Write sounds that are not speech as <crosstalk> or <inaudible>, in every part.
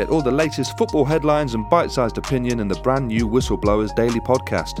Get all the latest football headlines and bite sized opinion in the brand new Whistleblowers Daily podcast.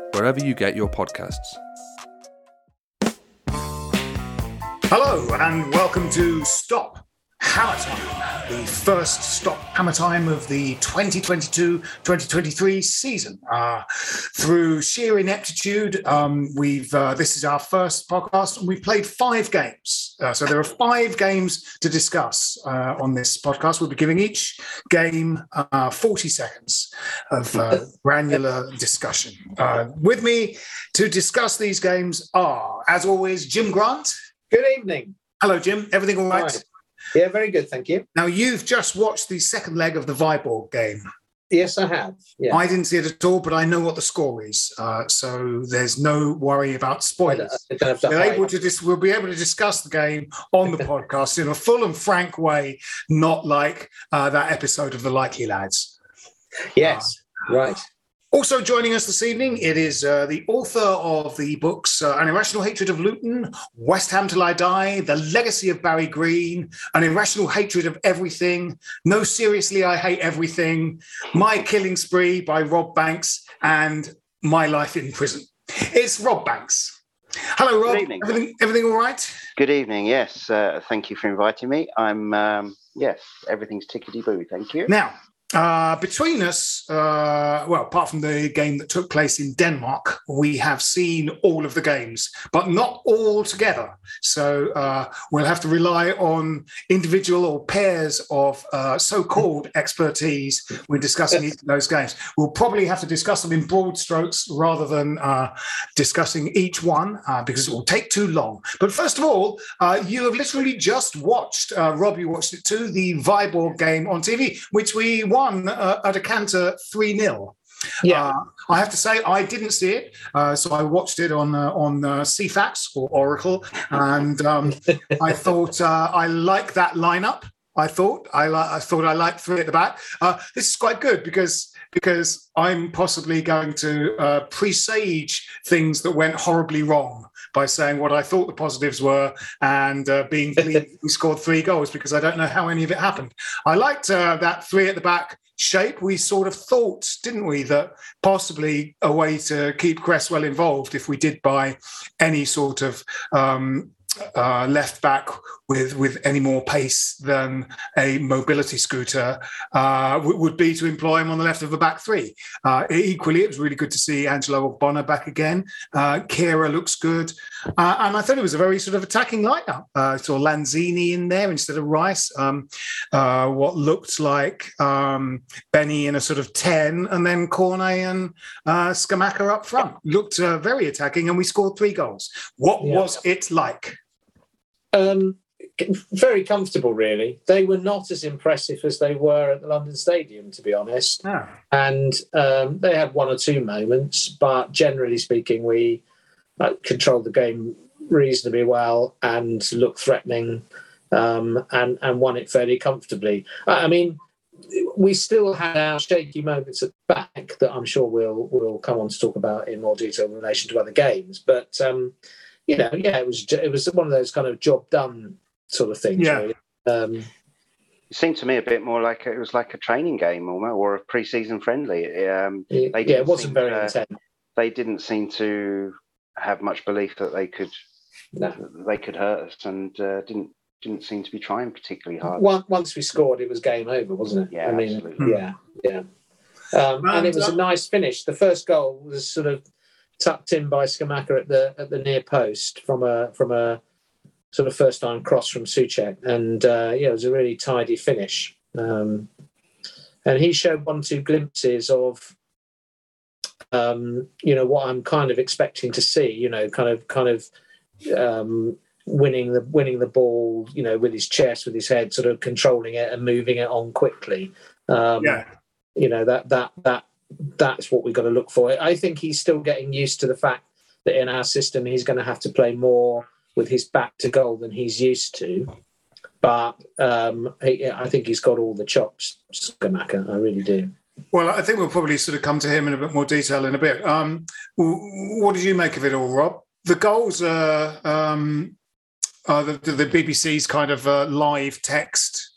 wherever you get your podcasts. Hello and welcome to Stop Hammer Time, the first Stop Hammer Time of the 2022-2023 season. Uh, through sheer ineptitude, um, we've uh, this is our first podcast, and we've played five games. Uh, so there are five games to discuss uh, on this podcast. We'll be giving each game uh, 40 seconds of uh, <laughs> granular discussion. Uh, with me to discuss these games are, as always, Jim Grant. Good evening. Hello, Jim. Everything all right? Right. Yeah, very good, thank you. Now, you've just watched the second leg of the Viborg game. Yes, I have. Yeah. I didn't see it at all, but I know what the score is. Uh, so there's no worry about spoilers. I don't have to We're able to dis- we'll be able to discuss the game on the <laughs> podcast in a full and frank way, not like uh, that episode of The Likely Lads. Yes, right. Also joining us this evening, it is uh, the author of the books uh, An Irrational Hatred of Luton, West Ham Till I Die, The Legacy of Barry Green, An Irrational Hatred of Everything, No Seriously, I Hate Everything, My Killing Spree by Rob Banks, and My Life in Prison. It's Rob Banks. Hello, Rob. Good evening. Everything, everything all right? Good evening. Yes, uh, thank you for inviting me. I'm um, yes, everything's tickety boo. Thank you. Now, uh, between us, uh, well, apart from the game that took place in Denmark, we have seen all of the games, but not all together. So uh, we'll have to rely on individual or pairs of uh, so called expertise when discussing each of those games. We'll probably have to discuss them in broad strokes rather than uh, discussing each one because it will take too long. But first of all, you have literally just watched, Rob, you watched it too, the Viborg game on TV, which we won uh, at a canter 3 0. Yeah. Uh, I have to say, I didn't see it, uh, so I watched it on uh, on uh, Ceefax or Oracle, and um, <laughs> I thought uh, I like that lineup. I thought I li- I thought I liked three at the back. Uh, this is quite good because because I'm possibly going to uh, presage things that went horribly wrong by saying what I thought the positives were and uh, being pleased we <laughs> scored three goals because I don't know how any of it happened. I liked uh, that three at the back shape. We sort of thought, didn't we, that possibly a way to keep Cresswell involved if we did buy any sort of um, uh, left back with with any more pace than a mobility scooter uh, w- would be to employ him on the left of the back three. Uh, equally, it was really good to see Angelo Ogbonna back again. Uh, Kehrer looks good, uh, and I thought it was a very sort of attacking lineup. Uh, saw Lanzini in there instead of Rice. Um, uh, what looked like um, Benny in a sort of 10, and then Cornet and uh, Scamacca up front. Looked uh, very attacking, and we scored three goals. What Yeah. was it like? Um, very comfortable, really. They were not as impressive as they were at the London Stadium, to be honest. Yeah. And um, they had one or two moments, but generally speaking, we uh, controlled the game reasonably well and looked threatening um, and, and won it fairly comfortably. I I mean, we still had our shaky moments at the back that I'm sure we'll we'll come on to talk about in more detail in relation to other games. But um, you know, yeah, it was it was one of those kind of job done sort of things. Yeah. Really. Um, It seemed to me a bit more like a, it was like a training game almost, or a pre-season friendly. Um, yeah, They it didn't wasn't seem very to- intense. they didn't seem to have much belief that they could No. they could hurt us, and uh, didn't didn't seem to be trying particularly hard. Once, once we scored, it was game over, wasn't it? Yeah, I mean, absolutely. yeah, yeah. Um, and it was a nice finish. The first goal was sort of tucked in by Scamacca at the at the near post from a from a sort of first time cross from Soucek, and uh, yeah, it was a really tidy finish. Um, and he showed one or two glimpses of um, you know what I'm kind of expecting to see. You know, kind of kind of um, winning the winning the ball. You know, with his chest, with his head, sort of controlling it and moving it on quickly. Um, Yeah. You know that that that that's what we've got to look for. I think he's still getting used to the fact that in our system he's going to have to play more with his back to goal than he's used to. But um, he, I think he's got all the chops, Scamacca. I really do. Well, I think we'll probably sort of come to him in a bit more detail in a bit. Um, what did you make of it all, Rob? The goals are um, uh, the, the BBC's kind of uh, live text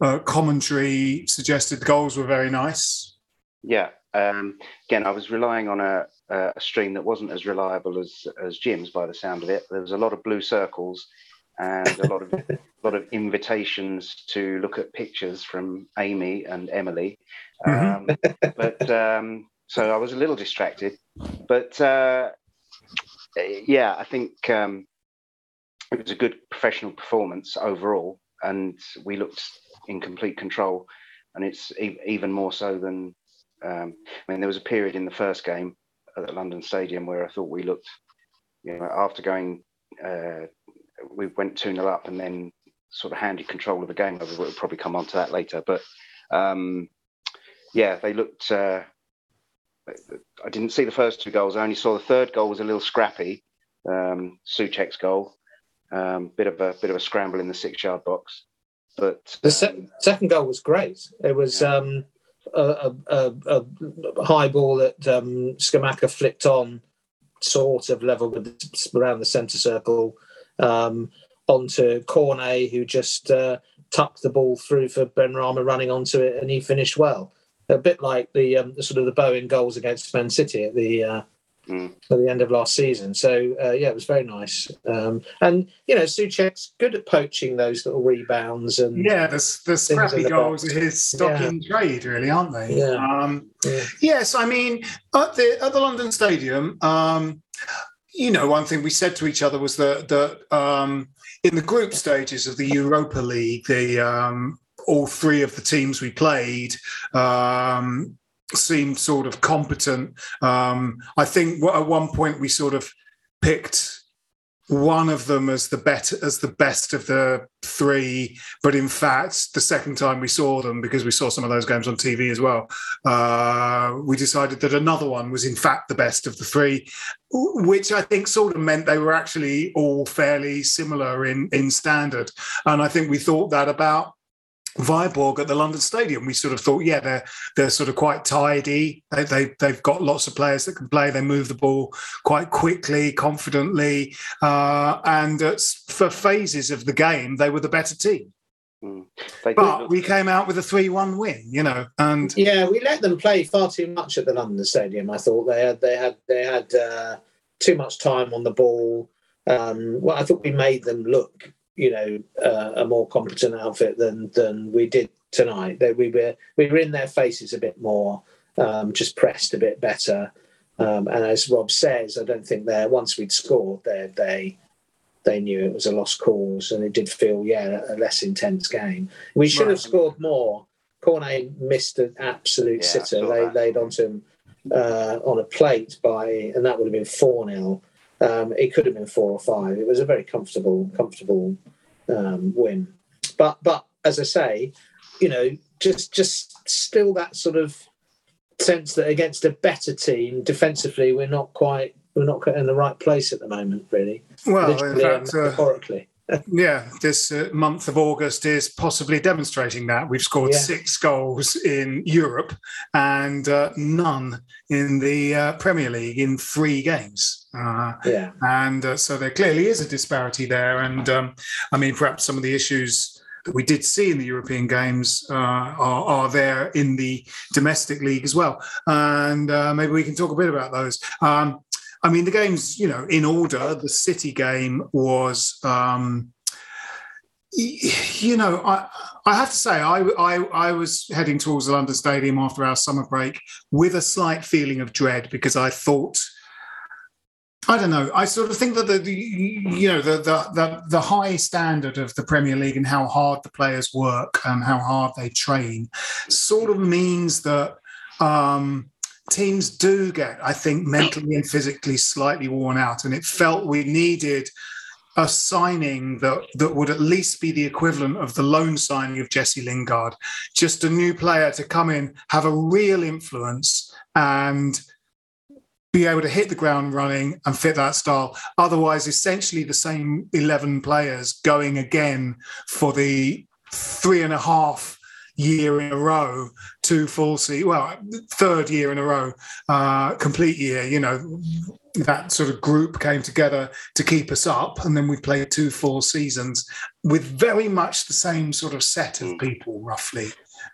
uh, commentary suggested the goals were very nice. Yeah. Um, again, I was relying on a, a stream that wasn't as reliable as as Jim's by the sound of it. There was a lot of blue circles and a lot of a <laughs> lot of invitations to look at pictures from Amy and Emily. Um, but um, so I was a little distracted. But uh, yeah, I think um, it was a good professional performance overall, and we looked in complete control. And it's e- even more so than um, I mean, there was a period in the first game at the London Stadium where I thought we looked, you know, after going, uh, we went 2 0 up and then sort of handed control of the game over. We'll probably come on to that later. But um, yeah, they looked. Uh, I didn't see the first two goals. I only saw the third goal was a little scrappy. Um, Soucek's goal, um, bit of a bit of a scramble in the six-yard box. But The se- second goal was great. It was um, a, a, a, high ball that um, Scamacca flicked on, sort of level with around the centre circle, um, onto Cornet, who just uh, tucked the ball through for Benrahma running onto it, and he finished well. A bit like the, um, the sort of the Bowen goals against Man City at the uh, Mm. at the end of last season. So uh, yeah, it was very nice. Um, and you know, Soucek's good at poaching those little rebounds and Yeah, the, the scrappy the goals box. are his stock Yeah. in trade, really, aren't they? Yeah. Um, Yeah. Yes, I mean, at the at the London Stadium, um, you know, one thing we said to each other was that that um, in the group stages of the Europa League, the um, all three of the teams we played um, seemed sort of competent. Um, I think at one point we sort of picked one of them as the better as the best of the three but in fact the second time we saw them because we saw some of those games on tv as well uh, we decided that another one was in fact the best of the three which i think sort of meant they were actually all fairly similar in in standard and i think we thought that about Viborg at the London Stadium. We sort of thought, yeah, they're they're sort of quite tidy. They, they they've got lots of players that can play. They move the ball quite quickly, confidently, uh, and uh, for phases of the game, they were the better team. Mm. But we came out with a three-one win, you know, and Yeah, we let them play far too much at the London Stadium. I thought they had they had they had uh, too much time on the ball. Um, well, I thought we made them look, you know, uh, a more competent outfit than than we did tonight. That we were we were in their faces a bit more, um, just pressed a bit better. Um, and as Rob says, I don't think they're once we'd scored, they they they knew it was a lost cause, and it did feel yeah a less intense game. We should Right. have scored more. Cornet missed an absolute Yeah, sitter. They that. laid onto him uh, on a plate by, and that would have been four 0 um, It could have been four or five. It was a very comfortable, comfortable um, win. But but as I say, you know, just just still that sort of sense that against a better team defensively, we're not quite we're not quite in the right place at the moment, really. Well, in Literally and fact, uh. <laughs> Yeah, this uh, month of August is possibly demonstrating that. We've scored Yeah. six goals in Europe and uh, none in the uh, Premier League in three games. Uh, yeah. and uh, so there clearly is a disparity there. And um, I mean, perhaps some of the issues that we did see in the European games uh, are, are there in the domestic league as well. And uh, maybe we can talk a bit about those. Um, I mean, the games, you know, in order, the City game was. Um, you know, I I have to say, I, I I was heading towards the London Stadium after our summer break with a slight feeling of dread because I thought I don't know. I sort of think that the, the you know the, the the the high standard of the Premier League and how hard the players work and how hard they train sort of means that um, teams do get, I think, mentally and physically slightly worn out. And it felt we needed a signing that that would at least be the equivalent of the loan signing of Jesse Lingard, just a new player to come in, have a real influence and be able to hit the ground running and fit that style. Otherwise, essentially the same 11 players going again for the three and a half year in a row, two full season, well, third year in a row, uh, complete year, you know, that sort of group came together to keep us up. And then we played two full seasons with very much the same sort of set of people, roughly.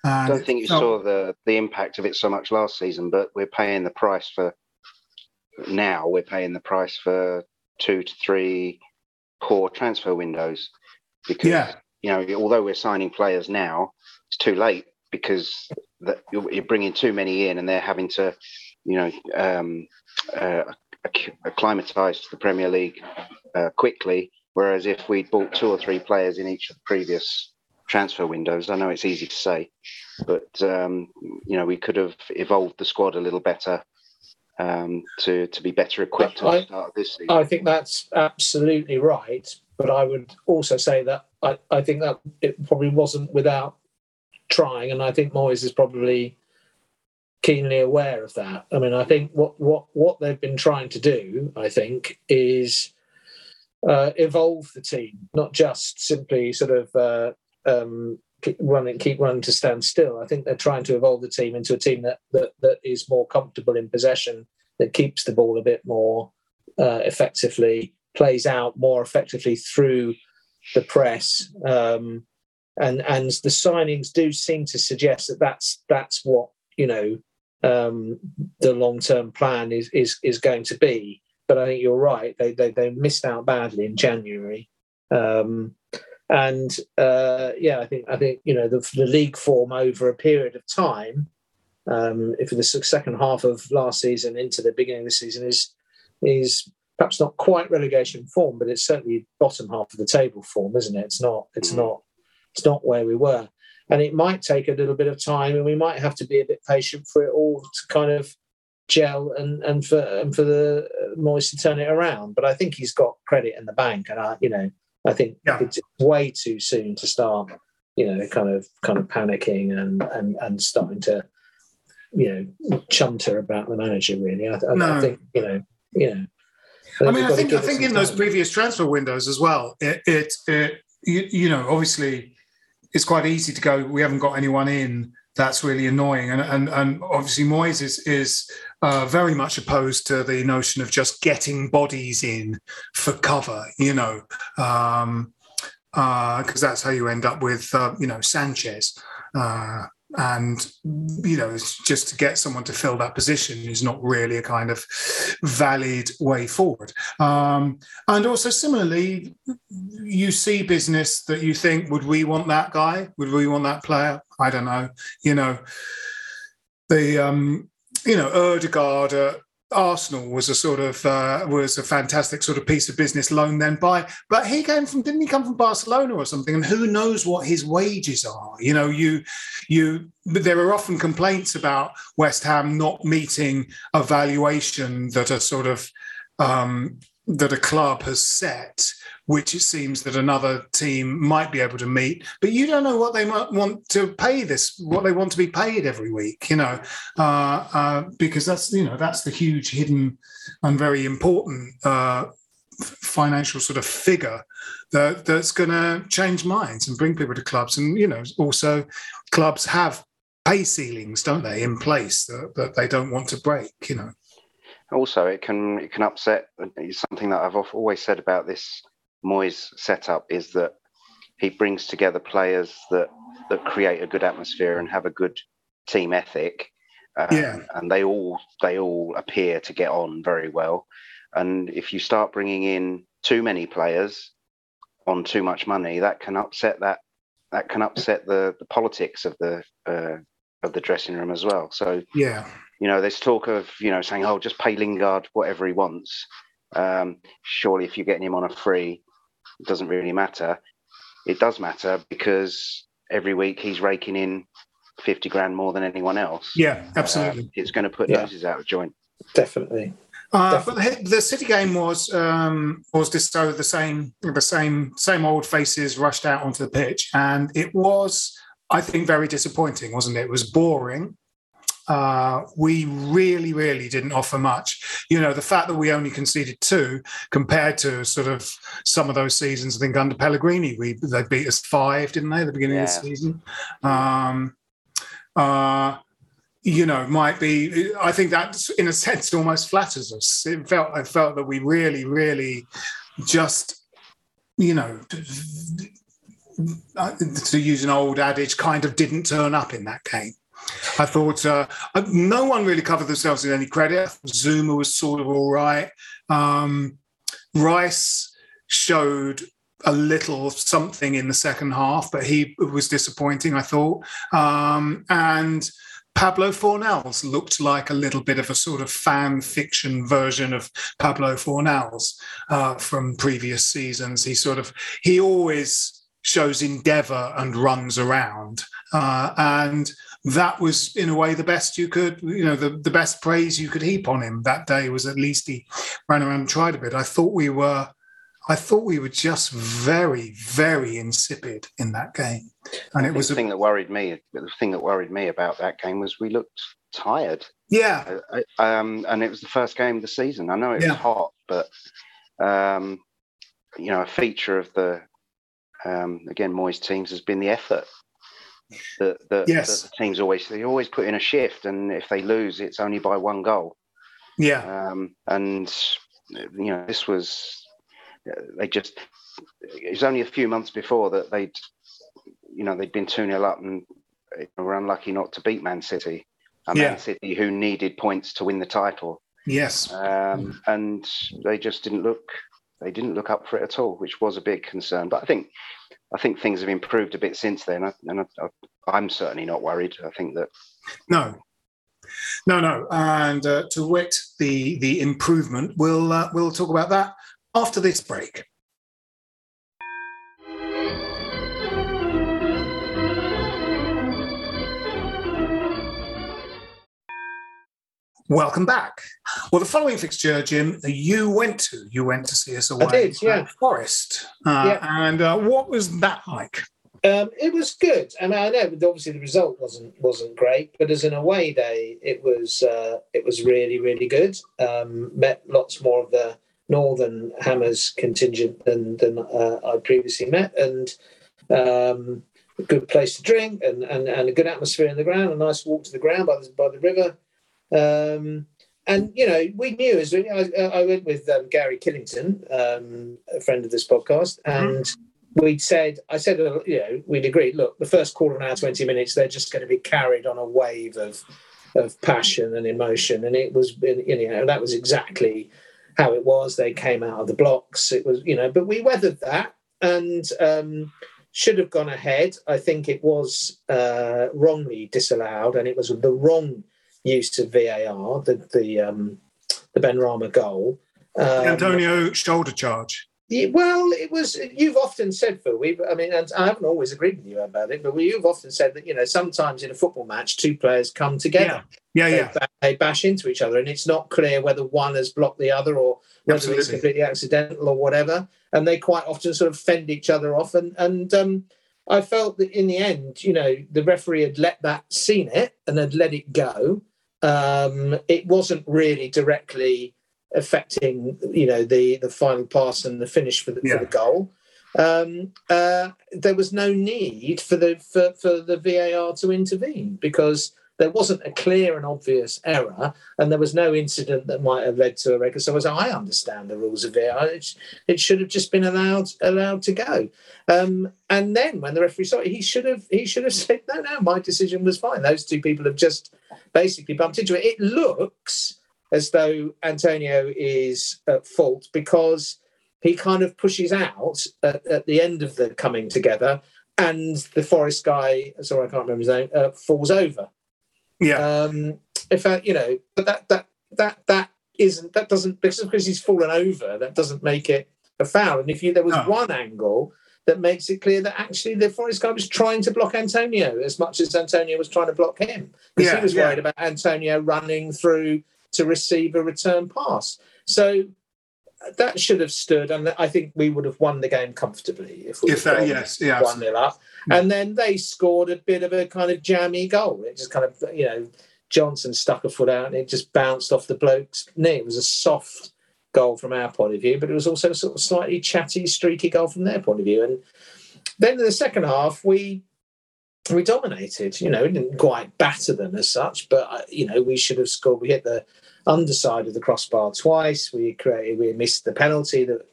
I don't think you saw the the impact of it so much last season, but we're paying the price for now. We're paying the price for two to three core transfer windows because Yeah. you know although we're signing players now, it's too late because that you're, bringing too many in and they're having to you know um, uh, to the Premier League uh, quickly. Whereas if we'd bought two or three players in each of the previous transfer windows, I know it's easy to say, but um, you know we could have evolved the squad a little better um, to to be better equipped at I- the start of this season. I think that's absolutely right. But I would also say that I, I think that it probably wasn't without trying, and I think Moyes is probably keenly aware of that. I mean, I think what what what they've been trying to do, I think, is uh, evolve the team, not just simply sort of uh, um, running, keep running to stand still. I think they're trying to evolve the team into a team that that, that is more comfortable in possession, that keeps the ball a bit more uh, effectively, plays out more effectively through the press. Um, and and the signings do seem to suggest that that's that's what you know um, the long term plan is is is going to be. But I think you're right; they they, they missed out badly in January, um, and uh, yeah, I think I think you know the, the league form over a period of time. Um, if the second half of last season into the beginning of the season is is perhaps not quite relegation form, but it's certainly bottom half of the table form, isn't it? It's not. It's not. It's not where we were, and it might take a little bit of time, and we might have to be a bit patient for it all to kind of gel and and for and for the uh, Moyes to turn it around. But I think he's got credit in the bank, and I, you know, I think it's way too soon to start, you know, kind of kind of panicking and and and starting to, you know, chunter about the manager. Really, I, I, No. I think you know, you know. I mean, I think I think in those previous transfer windows as well, it it, it you, you know obviously it's quite easy to go. We haven't got anyone in. That's really annoying, and and and obviously Moyes is is uh, very much opposed to the notion of just getting bodies in for cover. You know. Um, because that's how you end up with, uh, you know, Sanchez. Uh, and, you know, it's just to get someone to fill that position is not really a kind of valid way forward. Um, and also, similarly, you see business that you think, would we want that guy? Would we want that player? I don't know. You know, the, um, you know, Odegaard at Arsenal was a sort of uh, was a fantastic sort of piece of business loan then by, but he came from didn't he come from Barcelona or something? And who knows what his wages are? You know, you you there are often complaints about West Ham not meeting a valuation that a sort of um, that a club has set which it seems that another team might be able to meet. But you don't know what they might want to pay this, what they want to be paid every week, you know, uh, uh, because that's you know that's the huge hidden and very important uh, financial sort of figure that that's going to change minds and bring people to clubs. And you know, also clubs have pay ceilings, don't they, in place that, that they don't want to break, you know also it can it can upset something that I've always said about this Moyes setup is that he brings together players that that create a good atmosphere and have a good team ethic. Um, yeah. And they all they all appear to get on very well. And if you start bringing in too many players on too much money, that can upset that that can upset the the politics of the uh, of the dressing room as well. So yeah, you know, there's talk of you know saying, oh, just pay Lingard whatever he wants. Um, surely, if you're getting him on a free, it doesn't really matter. It does matter because every week he's raking in 50 grand more than anyone else. Yeah, absolutely. Uh, it's going to put yeah. noses out of joint. Definitely. Uh, but the, the, City game was um, was just so the same the same same old faces rushed out onto the pitch, and it was I think very disappointing, wasn't it? It was boring uh, we really, really didn't offer much. You know, the fact that we only conceded two compared to sort of some of those seasons, I think under Pellegrini, we they beat us five, didn't they, at the beginning yeah. of the season? Um, uh, you know, might be. I think that, in a sense, almost flatters us. It felt. I felt that we really, really, just, you know, to use an old adage, kind of didn't turn up in that game. I thought uh, no one really covered themselves in any credit. Zouma was sort of all right. Um, Rice showed a little something in the second half, but he was disappointing, I thought. Um, and Pablo Fornals looked like a little bit of a sort of fan fiction version of Pablo Fornals uh, from previous seasons. He sort of, he always shows endeavor and runs around. Uh, and that was in a way the best you could, you know, the, the best praise you could heap on him that day was at least he ran around and tried a bit. I thought we were, I thought we were just very, very insipid in that game, and it was the a, thing that worried me. The thing that worried me about that game was we looked tired. Yeah, um, and it was the first game of the season. I know it was hot, but um, you know, a feature of the um, again Moyes teams has been the effort that, that, yes. that the teams always they always put in a shift, and if they lose, it's only by one goal. Yeah, um, and you know this was they just it was only a few months before that they'd you know they'd been two 0 up and were unlucky not to beat Man City. And yeah. Man City who needed points to win the title. Yes, um, and they just didn't look they didn't look up for it at all, which was a big concern. But I think I think things have improved a bit since then, and I, am certainly not worried. I think that no, no, no, and uh, to wit the the improvement. We'll uh, we'll talk about that after this break. Welcome back. Well, the following fixture, Jim, you went to. You went to see us away. I did, yeah. Forest. Uh, yeah. And uh, what was that like? Um, it was good. I mean, I know obviously the result wasn't wasn't great, but as an away day, it was uh, it was really really good. Um, met lots more of the Northern Hammers contingent than than uh, I previously met, and um, a good place to drink and, and, and a good atmosphere in the ground. A nice walk to the ground by the by the river. Um, and you know, we knew as we, I, I went with um, Gary Killington, um, a friend of this podcast, and mm-hmm. we'd said, I said, uh, you know, we'd agreed. Look, the first quarter of an hour, twenty minutes, they're just going to be carried on a wave of of passion and emotion, and it was, you know, that was exactly how it was. They came out of the blocks. It was, you know, but we weathered that and um, should have gone ahead. I think it was uh, wrongly disallowed, and it was the wrong use of VAR. The the um, the Benrahma goal. Um, Antonio shoulder charge. Yeah, well, it was. You've often said, Phil. We, I mean, and I haven't always agreed with you about it, but you've often said that you know sometimes in a football match, two players come together. Yeah, yeah, they, yeah. They bash into each other, and it's not clear whether one has blocked the other or whether Absolutely. it's completely accidental or whatever. And they quite often sort of fend each other off. And and um, I felt that in the end, you know, the referee had let that seen it and had let it go. Um, it wasn't really directly affecting you know the the final pass and the finish for the, yeah. for the goal. Um, uh, there was no need for the for, for the VAR to intervene because there wasn't a clear and obvious error, and there was no incident that might have led to a record. So as I understand the rules of VAR, it, it should have just been allowed allowed to go. Um, and then when the referee saw it, he should have he should have <laughs> said, "No, no, my decision was fine. Those two people have just basically bumped into it." It looks as though Antonio is at fault because he kind of pushes out at, at the end of the coming together, and the forest guy, sorry, I can't remember his name, uh, falls over. Yeah. Um, if I, you know, but that that that that isn't that doesn't because because he's fallen over, that doesn't make it a foul. And if you there was no. one angle that makes it clear that actually the Forest guy was trying to block Antonio as much as Antonio was trying to block him because yeah, he was yeah. worried about Antonio running through to receive a return pass. So that should have stood, and I think we would have won the game comfortably if we if that yes, yeah, one nil up. And then they scored a bit of a kind of jammy goal. It just kind of you know Johnson stuck a foot out and it just bounced off the bloke's knee. It was a soft goal from our point of view, but it was also a sort of slightly chatty, streaky goal from their point of view. And then in the second half, we we dominated. You know, we didn't quite batter them as such, but uh, you know, we should have scored. We hit the underside of the crossbar twice. We created, we missed the penalty that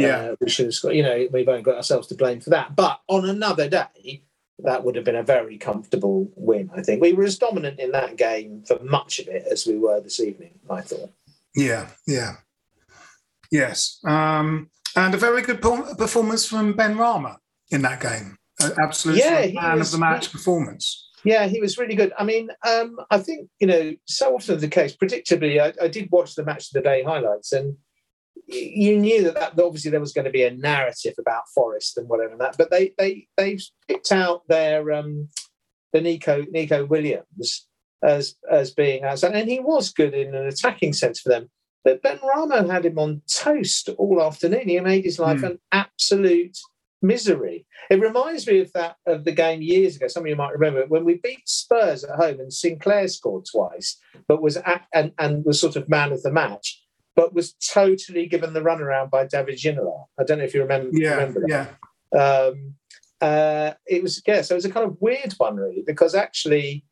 yeah uh, we should have scored. You know, we've only got ourselves to blame for that. But on another day, that would have been a very comfortable win. I think we were as dominant in that game for much of it as we were this evening. I thought. Yeah, yeah, yes, um, and a very good performance from Benrahma in that game. Absolutely, yeah, man was, of the match he, performance. Yeah, he was really good. I mean, um, I think you know, so often the case. Predictably, I, I, did watch the match of the day highlights, and you knew that, that obviously there was going to be a narrative about Forest and whatever that. But they they they've picked out their um, the Neco Neco Williams as as being outside, and he was good in an attacking sense for them. But Benrahma had him on toast all afternoon. He made his life mm. an absolute misery. It reminds me of that of the game years ago. Some of you might remember when we beat Spurs at home and Sinclair scored twice, but was at, and and was sort of man of the match, but was totally given the runaround by David Ginola. I don't know if you remember. Yeah, remember yeah. Um, uh, it was yeah, so it was a kind of weird one really because actually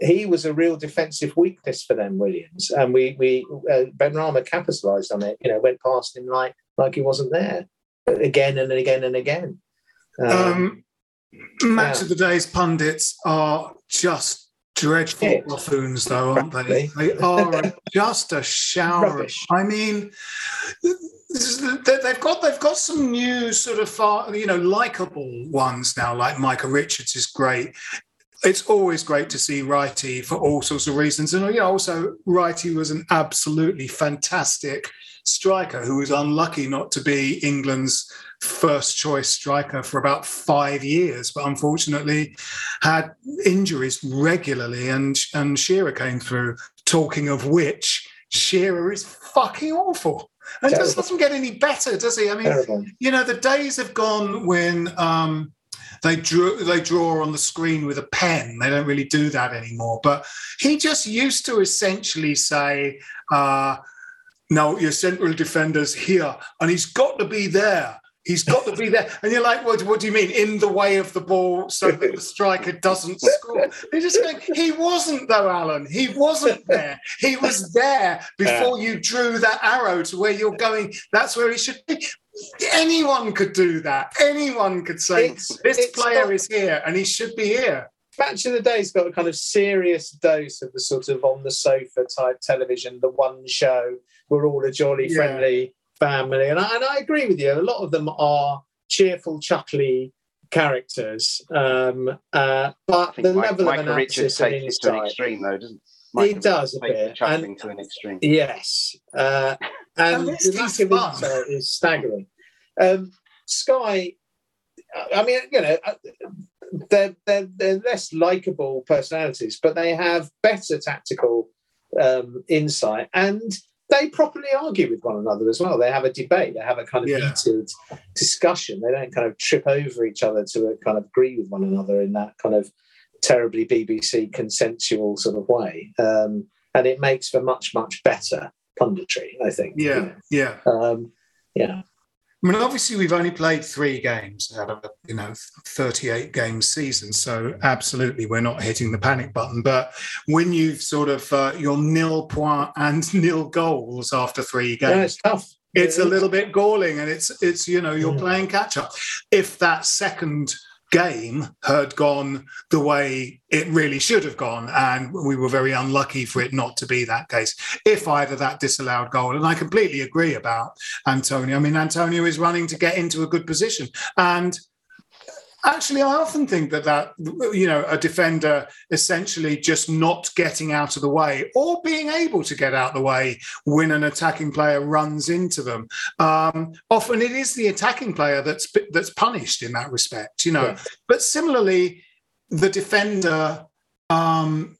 he was a real defensive weakness for them, Williams, and we we uh, Benrahma capitalised on it. You know, went past him like like he wasn't there again and again and again. Um, um, match yeah. of the day's pundits are just dreadful it. buffoons, though, aren't they? They are <laughs> just a shower. Rubbish. I mean, they've got they've got some new sort of far, you know likable ones now. Like Michael Richards is great. It's always great to see Wrighty for all sorts of reasons, and you know, also Wrighty was an absolutely fantastic striker who was unlucky not to be England's first choice striker for about five years, but unfortunately had injuries regularly. And, and Shearer came through. Talking of which, Shearer is fucking awful. And just doesn't get any better, does he? I mean, Terrible. you know, the days have gone when um, they draw they draw on the screen with a pen. They don't really do that anymore. But he just used to essentially say, uh, no, your central defender's here, and he's got to be there. He's got to be there. And you're like, what, what do you mean? In the way of the ball so that the striker doesn't score. They're just going, he wasn't though, Alan. He wasn't there. He was there before you drew that arrow to where you're going. That's where he should be. Anyone could do that. Anyone could say, it's, this it's player not, is here and he should be here. Match of the Day's got a kind of serious dose of the sort of on the sofa type television, the one show we're all a jolly, friendly yeah. Family. And I, and I agree with you. A lot of them are cheerful, chuckly characters. Um, uh, but the Mike, level Mike of analysis Richards takes it to an extreme, though, doesn't he It does a bit. Chuckling and, to an extreme. Yes. Uh, <laughs> and the lack of insight is staggering. Um, Sky, I mean, you know, uh, they're, they're, they're less likable personalities, but they have better tactical um, insight and they properly argue with one another as well. They have a debate, they have a kind of yeah. heated discussion. They don't kind of trip over each other to kind of agree with one another in that kind of terribly BBC consensual sort of way. Um, and it makes for much, much better punditry, I think. Yeah, yeah. Um, yeah. I mean, obviously, we've only played three games out of a you know 38 game season, so absolutely we're not hitting the panic button. But when you've sort of uh, your nil point and <laughs> nil goals after three games, yeah, it's tough. It's a little bit galling, and it's it's you know you're yeah. playing catch up. If that second game had gone the way it really should have gone. And we were very unlucky for it not to be that case. If either that disallowed goal, and I completely agree about Antonio. I mean, Antonio is running to get into a good position. And Actually, I often think that that you know a defender essentially just not getting out of the way or being able to get out of the way when an attacking player runs into them. Um, often it is the attacking player that's that's punished in that respect, you know. But similarly, the defender um,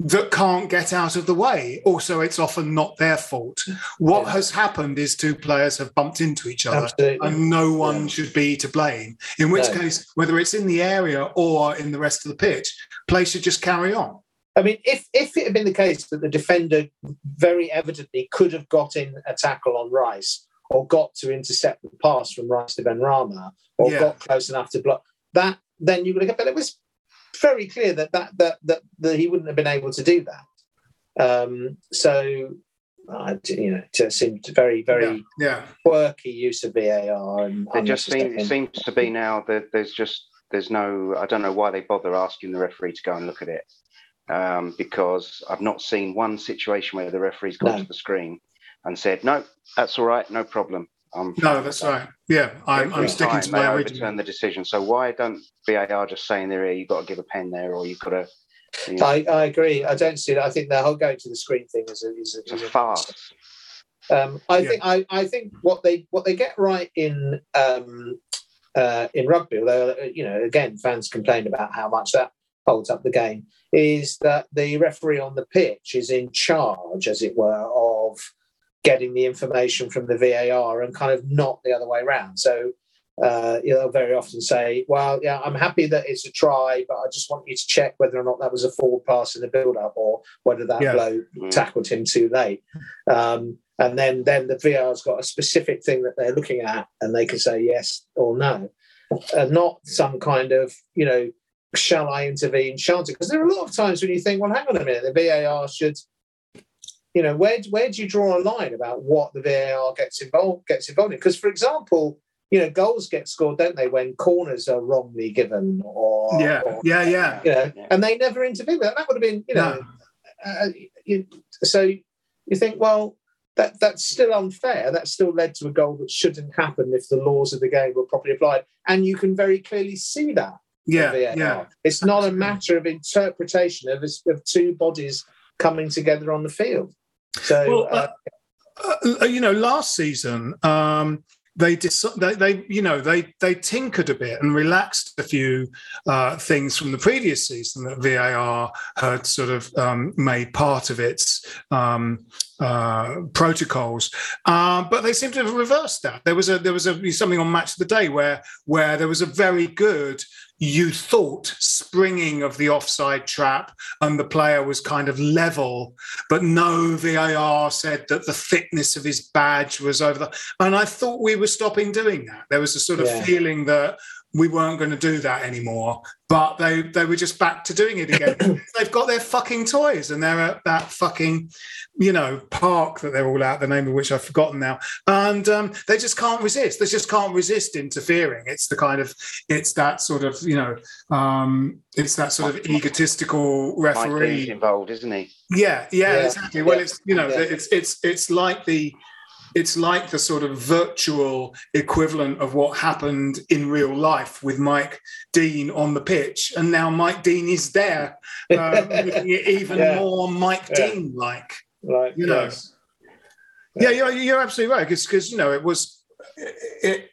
that can't get out of the way. Also, it's often not their fault. What yeah. has happened is two players have bumped into each other, Absolutely. and no one yeah. should be to blame. In which no. case, whether it's in the area or in the rest of the pitch, play should just carry on. I mean, if if it had been the case that the defender very evidently could have got in a tackle on Rice or got to intercept the pass from Rice to Benrahma or yeah. got close enough to block that, then you would have. But it was very clear that that that that, that he wouldn't have been able to do that. Um, so uh, you know, it seemed very, very yeah, yeah. quirky use of VAR. And it just seems, seems to be now that there's just there's no. I don't know why they bother asking the referee to go and look at it, um, because I've not seen one situation where the referee's gone no. to the screen and said, "No, that's all right, no problem." I'm no, that's right. Yeah, I'm, I'm sticking to my original. overturn the decision. So why don't VAR just say in their ear, you've got to give a pen there, or you've got to. You know. I, I agree. I don't see that. I think the whole going to the screen thing is a, is a, is a farce. Um, I yeah. think I, I think what they what they get right in um, uh, in rugby, although you know again fans complain about how much that holds up the game, is that the referee on the pitch is in charge, as it were, of getting the information from the VAR and kind of not the other way around. So uh, you'll very often say, "Well, yeah, I'm happy that it's a try, but I just want you to check whether or not that was a forward pass in the build-up or whether that yeah. blow mm. tackled him too late." Um, and then, then the VAR's got a specific thing that they're looking at, and they can say yes or no, and not some kind of, you know, shall I intervene, shan't Because there are a lot of times when you think, "Well, hang on a minute, the VAR should." You know, where where do you draw a line about what the VAR gets involved gets involved in? Because, for example, you know, goals get scored, don't they, when corners are wrongly given or yeah, or, yeah, yeah, you know, and they never intervene with that. That would have been, you know, no. uh, you, so you think, well, that that's still unfair. That still led to a goal that shouldn't happen if the laws of the game were properly applied, and you can very clearly see that. Yeah, yeah. It's not a matter of interpretation of, of two bodies coming together on the field. So, well, uh, uh, you know, last season um, they, dis- they, they, you know, they they tinkered a bit and relaxed a few uh, things from the previous season that VAR had sort of um, made part of its um, uh, protocols, uh, but they seem to have reversed that. There was a there was a something on Match of the Day where where there was a very good you thought springing of the offside trap and the player was kind of level, but no VAR said that the thickness of his badge was over the. And I thought we were stopping doing that. There was a sort of yeah. feeling that we weren't going to do that anymore. But they they were just back to doing it again. <coughs> They've got their fucking toys and they're at that fucking, you know, park that they're all at, the name of which I've forgotten now. And um, they just can't resist. They just can't resist interfering. It's the kind of, it's that sort of, you know, um, it's that sort of egotistical referee involved, isn't he? Yeah, yeah, yeah exactly. Well, it's you know, yeah. it's it's it's like the it's like the sort of virtual equivalent of what happened in real life with Mike Dean on the pitch, and now Mike Dean is there, um, <laughs> making it even Yeah. more Mike Yeah. Dean like. Right. You know. yes. Yeah, you're, you're absolutely right. Because you know it was it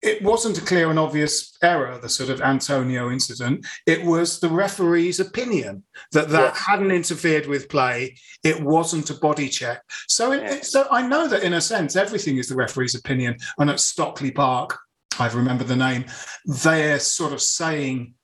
it wasn't a clear and obvious error, the sort of Antonio incident. It was the referee's opinion that that Yes. hadn't interfered with play. It wasn't a body check. So, it, it- so I know that in a sense, everything is the referee's opinion. And at Stockley Park, I remember the name, they're sort of saying,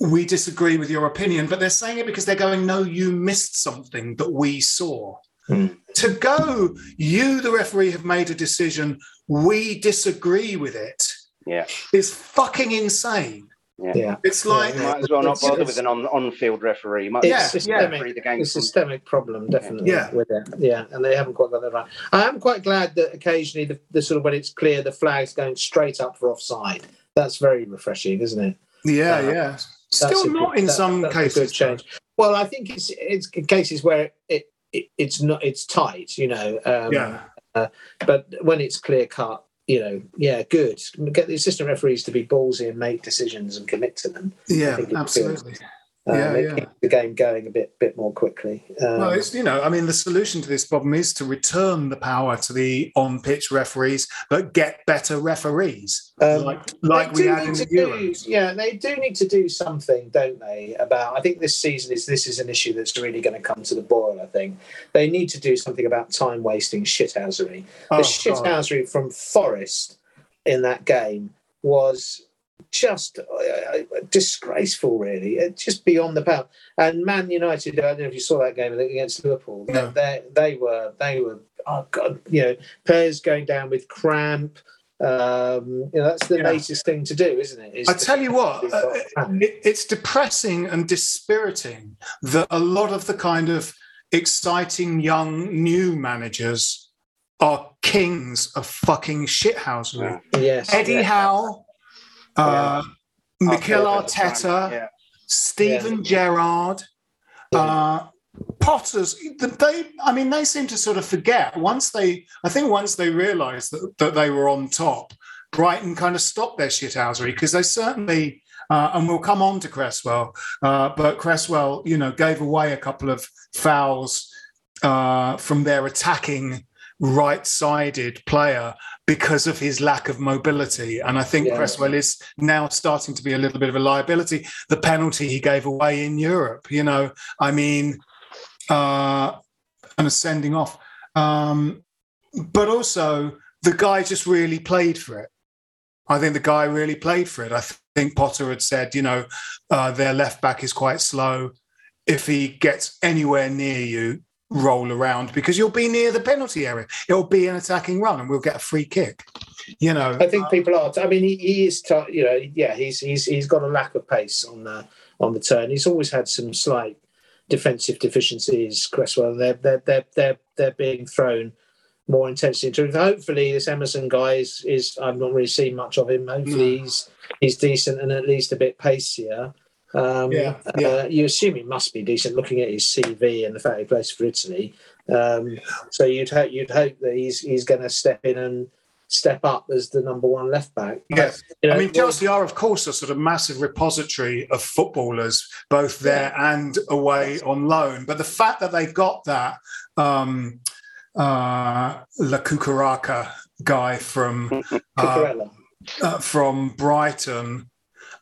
we disagree with your opinion, but they're saying it because they're going, no, you missed something that we saw. Hmm. To go, you, the referee, have made a decision, we disagree with it, Yeah. is fucking insane. Yeah. Yeah. It's like, You might as well not bother it's- with an on, on-field referee. You might Yeah, as well yeah. referee the game It's a systemic problem, definitely. Yeah. with it. Yeah, and they haven't quite got that right. I am quite glad that occasionally the, the sort of when it's clear the flag's going straight up for offside. That's very refreshing, isn't it? yeah, Uh, yeah. Still not good- in that- some that's a cases. good change. Well, I think it's it's cases where it, it it's not it's tight, you know. Um, Yeah. Uh, but when it's clear cut, you know, yeah, good. Get the assistant referees to be ballsy and make decisions and commit to them. Yeah, absolutely. Uh, Yeah, yeah. the game going a bit bit more quickly. Um, Well, it's you know, I mean, the solution to this problem is to return the power to the on-pitch referees, but get better referees, Um, like like we had in the Euros. Yeah, they do need to do something, don't they? About I think this season is this is an issue that's really going to come to the boil. I think they need to do something about time wasting shithousery. Oh, the God. shithousery from Forest in that game was just uh, disgraceful, really. Uh, Just beyond the pale. And Man United, I don't know if you saw that game against Liverpool. They, No. they, they were they were oh god, you know, players going down with cramp. Um, you know, that's the Yeah. latest thing to do, isn't it? Is I tell you what, uh, it, it's depressing and dispiriting that a lot of the kind of exciting young new managers are kings of fucking shithousery. yes, Eddie yeah. Howe, uh, Mikel Arteta, Yeah. Steven Gerrard, uh, Potters. They, I mean, they seem to sort of forget once they. I think once they realised that, that they were on top, Brighton kind of stopped their shithousery because they certainly. Uh, and we'll come on to Cresswell, uh, but Cresswell, you know, gave away a couple of fouls uh, from their attacking right-sided player because of his lack of mobility. And I think Yeah. Cresswell is now starting to be a little bit of a liability. The penalty he gave away in Europe, you know, I mean, uh, and a sending off. Um, but also, the guy just really played for it. I think the guy really played for it. I think Potter had said, you know, uh, their left back is quite slow. If he gets anywhere near you, roll around because you'll be near the penalty area. It'll be an attacking run, and we'll get a free kick. You know, I think people are. I mean, he, he is. T- you know, yeah, he's he's he's got a lack of pace on the on the turn. He's always had some slight defensive deficiencies. Cresswell, they're they're they're they're, they're being thrown more intensely into. it. Hopefully, this Emerson guy is, is I've not really seen much of him. Hopefully, mm. he's he's decent and at least a bit pacier. Um, Yeah, yeah. Uh, you assume he must be decent, looking at his CV and the fact he plays for Italy. Um, so you'd hope you'd hope that he's he's going to step in and step up as the number one left back. Yes. You know, I mean, Chelsea are, of course, a sort of massive repository of footballers, both there and away on loan. But the fact that they've got that um, uh, La Cucaraca guy from <laughs> uh, uh, from Brighton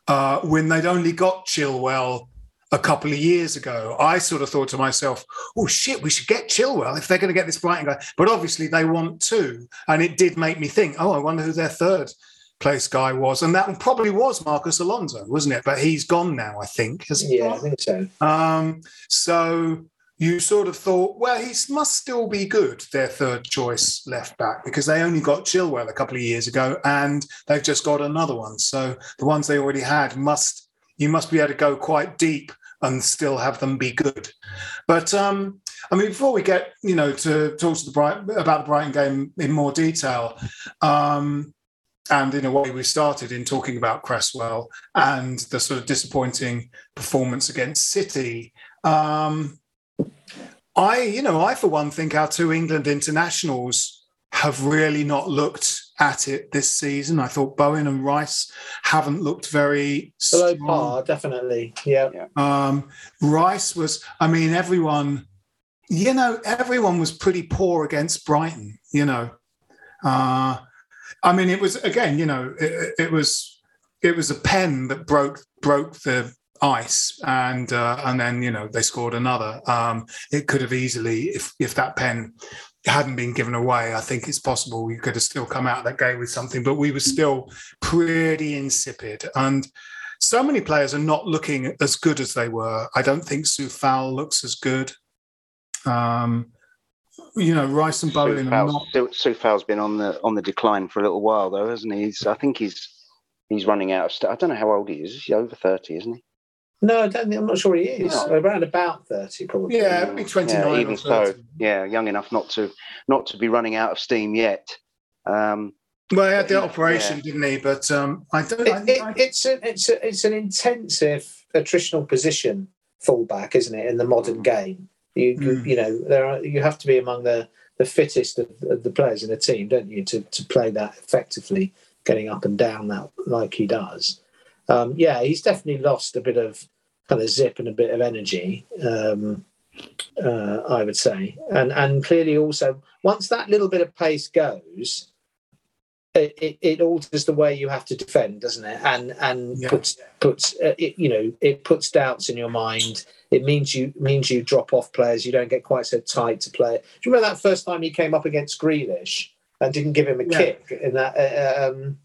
uh, when they'd only got Chilwell a couple of years ago. I sort of thought to myself, oh shit, we should get Chilwell if they're going to get this Brighton guy. But obviously they want two. And it did make me think, oh, I wonder who their third place guy was. And that probably was Marcos Alonso, wasn't it? But he's gone now, I think. hasn't he? Yeah, I think so. Um, so you sort of thought, well, he must still be good, their third choice left back, because they only got Chilwell a couple of years ago and they've just got another one. So the ones they already had must, you must be able to go quite deep and still have them be good. But um, I mean, before we get, you know, to talk to the Bright, about the Brighton game in more detail, um, and in a way, we started in talking about Cresswell and the sort of disappointing performance against City. Um, I, you know, I for one think our two England internationals have really not looked at it this season. I thought Bowen and Rice haven't looked very below par, definitely. Yeah. Um, Rice was, I mean, everyone, you know, everyone was pretty poor against Brighton. You know, uh, I mean, it was again, you know, it, it was it was a pen that broke broke the ice and uh, and then you know they scored another. Um, it could have easily if if that pen hadn't been given away i think it's possible we could have still come out of that game with something but we were still pretty insipid. And so many players are not looking as good as they were. I don't think Coufal looks as good. Um, you know rice and bowen Coufal's, not... Coufal's been on the on the decline for a little while though hasn't he? He's, i think he's he's running out of st- i don't know how old he is. He's over 30 isn't he no, I don't think, I'm not sure he is. No. Around about thirty, probably. Yeah, maybe twenty nine. Yeah, even so, yeah, young enough not to not to be running out of steam yet. Um, well, he had the operation, yeah. didn't he? But um, I don't. It, it, I... It's a, it's a, it's an intensive attritional position, fullback, isn't it? In the modern mm. game, you mm. you know there are you have to be among the the fittest of, of the players in a team, don't you, to to play that effectively, getting up and down that like he does um, yeah, he's definitely lost a bit of kind of zip and a bit of energy. Um, uh, I would say, and and clearly also once that little bit of pace goes, it, it, it alters the way you have to defend, doesn't it? And and yeah. puts puts uh, it, you know it puts doubts in your mind. It means you means you drop off players. You don't get quite so tight to play. Do you remember that first time he came up against Grealish and didn't give him a yeah. kick in that? Uh, um,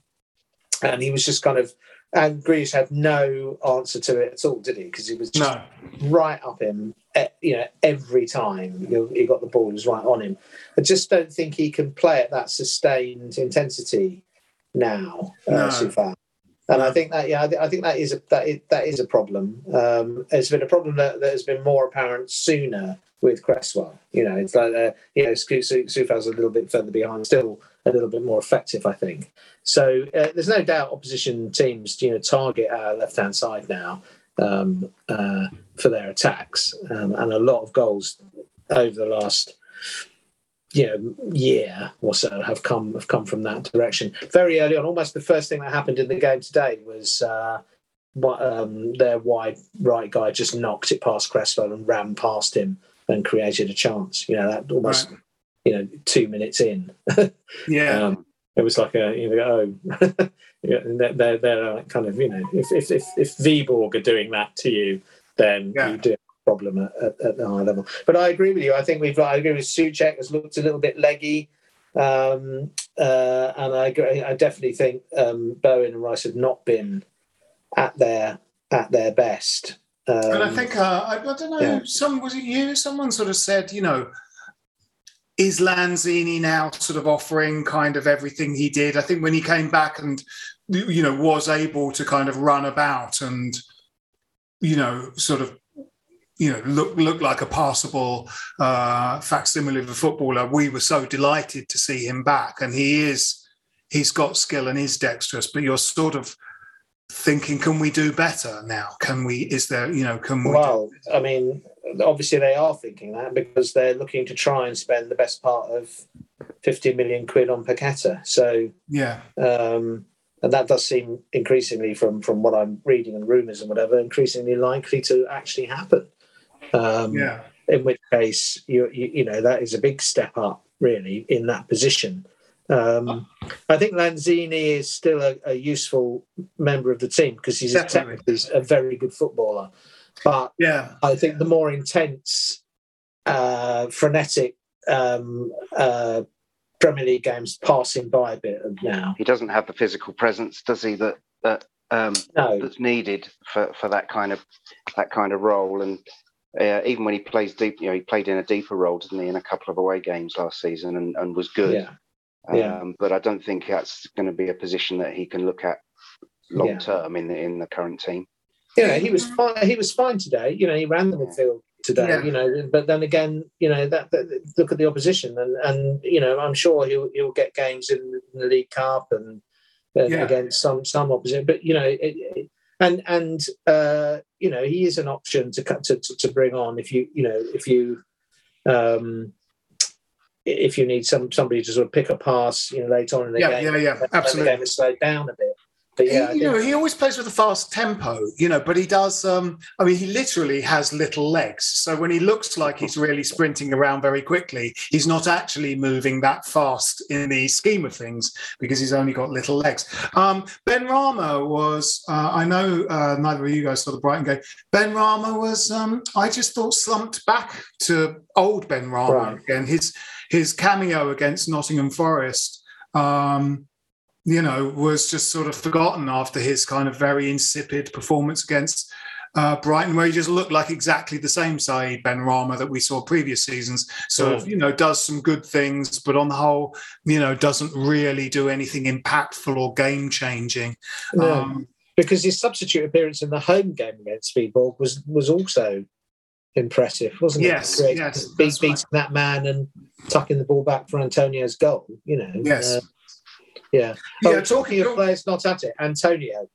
and he was just kind of and Grealish had no answer to it at all, did he? Because he was just no. right up him, you know, every time he got the ball, he was right on him. I just don't think he can play at that sustained intensity now, uh, so far. And I think that, yeah, I think that is a that is, that is a problem. Um, it's been a problem that, that has been more apparent sooner with Cresswell. You know, it's like uh, you know, Coufal's a little bit further behind, still a little bit more effective, I think. So uh, there's no doubt opposition teams, you know, target our left hand side now um, uh, for their attacks, um, and a lot of goals over the last you know year or so have come have come from that direction. Very early on, almost the first thing that happened in the game today was. Uh, um, their wide right guy just knocked it past Cresswell and ran past him and created a chance. You know that almost right. You know two minutes in. <laughs> yeah. Um, it was like a you know oh <laughs> they're they're kind of you know if if if, if Viborg are doing that to you, then yeah. you do have a problem at, at, at, the high level. But I agree with you. I think we've I agree with Soucek has looked a little bit leggy. Um, uh, and I agree, I definitely think um, Bowen and Rice have not been at their at their best. Um, and I think uh, I, I, don't know. Yeah. Some was it you? Someone sort of said, you know, is Lanzini now sort of offering kind of everything he did? I think when he came back and you know was able to kind of run about and you know sort of you know look look like a passable uh, facsimile of a footballer. We were so delighted to see him back, and he is he's got skill and is dexterous. But you're sort of thinking, can we do better now? Can we? Is there you know? Can we? Well, I mean, obviously they are thinking that because they're looking to try and spend the best part of 50 million quid on Paqueta. So yeah, um, and that does seem increasingly from from what I'm reading and rumours and whatever, increasingly likely to actually happen. Um, yeah. In which case, you, you, you know that is a big step up, really, in that position. Um, I think Lanzini is still a, a, useful member of the team because he's he's a very good footballer. But yeah, I think the more intense, uh, frenetic um, uh, Premier League games passing by a bit now. He doesn't have the physical presence, does he? That that um, no. that's needed for, for that kind of that kind of role. And uh, even when he plays deep, you know, he played in a deeper role, didn't he, in a couple of away games last season, and, and was good. Yeah. Yeah. Um, but I don't think that's going to be a position that he can look at long term yeah. in the in the current team. Yeah, he was fine. He was fine today. You know, he ran the midfield today. Yeah. You know, but then again, you know, that, that, look at the opposition, and and you know, I'm sure he'll he'll get games in the League Cup and, and yeah. against some some opposition. But you know, it, it, and and uh, you know, he is an option to, to to to bring on if you you know if you Um, if you need some somebody to sort of pick a pass, you know, later on in the Yeah, game, yeah, yeah, absolutely. the game has slowed down a bit. But yeah, he, you know, he always plays with a fast tempo, you know, but he does. Um, I mean, he literally has little legs. So when he looks like he's really sprinting around very quickly, he's not actually moving that fast in the scheme of things because he's only got little legs. Um, Benrahma was, uh, I know uh, neither of you guys saw the Brighton game. Benrahma was, um, I just thought, slumped back to old Benrahma Right. again. His his cameo against Nottingham Forest. Um, you know, was just sort of forgotten after his kind of very insipid performance against uh, Brighton, where he just looked like exactly the same Saeed Benrahma that we saw previous seasons. Sort of, Mm. you know, does some good things, but on the whole, you know, doesn't really do anything impactful or game changing. No. Um, because his substitute appearance in the home game against Speedball was was also impressive, wasn't Yes, it? Great. yes, Be- that's right. beating that man and tucking the ball back for Antonio's goal. You know. Yes. Uh, yeah. Yeah, Oh, talking of players not at it, Antonio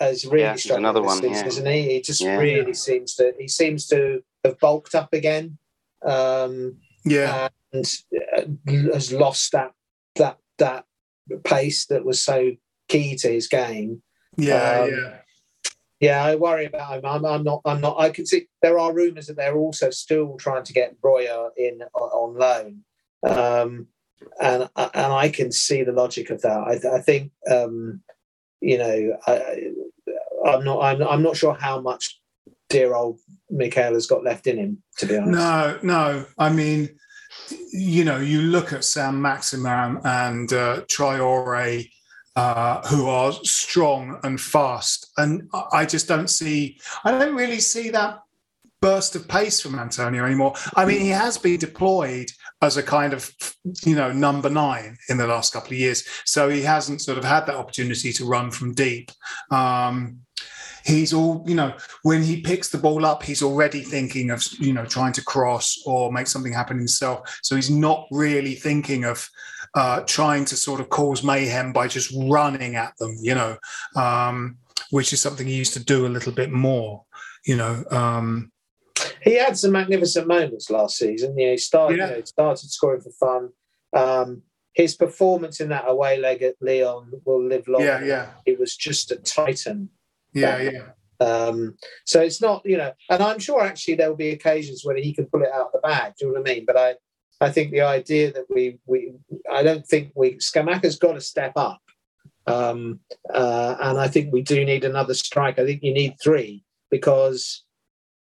has really Yeah, struggled another this one, season, yeah. isn't he? He just Yeah. really seems to he seems to have bulked up again. Um, yeah, and uh, has lost that that that pace that was so key to his game. yeah, um, yeah. Yeah, I worry about him. I'm, I'm not. I'm not. I can see there are rumours that they're also still trying to get Broja in on, on loan, um, and and I can see the logic of that. I, I think um, you know I, I'm not. I'm, I'm not sure how much dear old Michael has got left in him. To be honest, No, no. I mean, you know, you look at Saint-Maximin and uh, Traore, uh, who are strong and fast, and I just don't see. I don't really see that burst of pace from Antonio anymore. I mean, he has been deployed as a kind of, you know, number nine in the last couple of years, so he hasn't sort of had that opportunity to run from deep. Um, he's all you know when he picks the ball up he's already thinking of you know trying to cross or make something happen himself so he's not really thinking of uh, trying to sort of cause mayhem by just running at them you know um, which is something he used to do a little bit more you know um, he had some magnificent moments last season. You know, he started, Yeah. you know, started scoring for fun. Um, his performance in that away leg at Lyon will live long. yeah yeah It was just a titan. yeah yeah Um, so it's not, you know, and I'm sure actually there will be occasions when he can pull it out the bag. Do you know what I mean? But I, I think the idea that we, we, I don't think we, Scamacca's got to step up. Um, uh, and I think we do need another strike. I think you need three because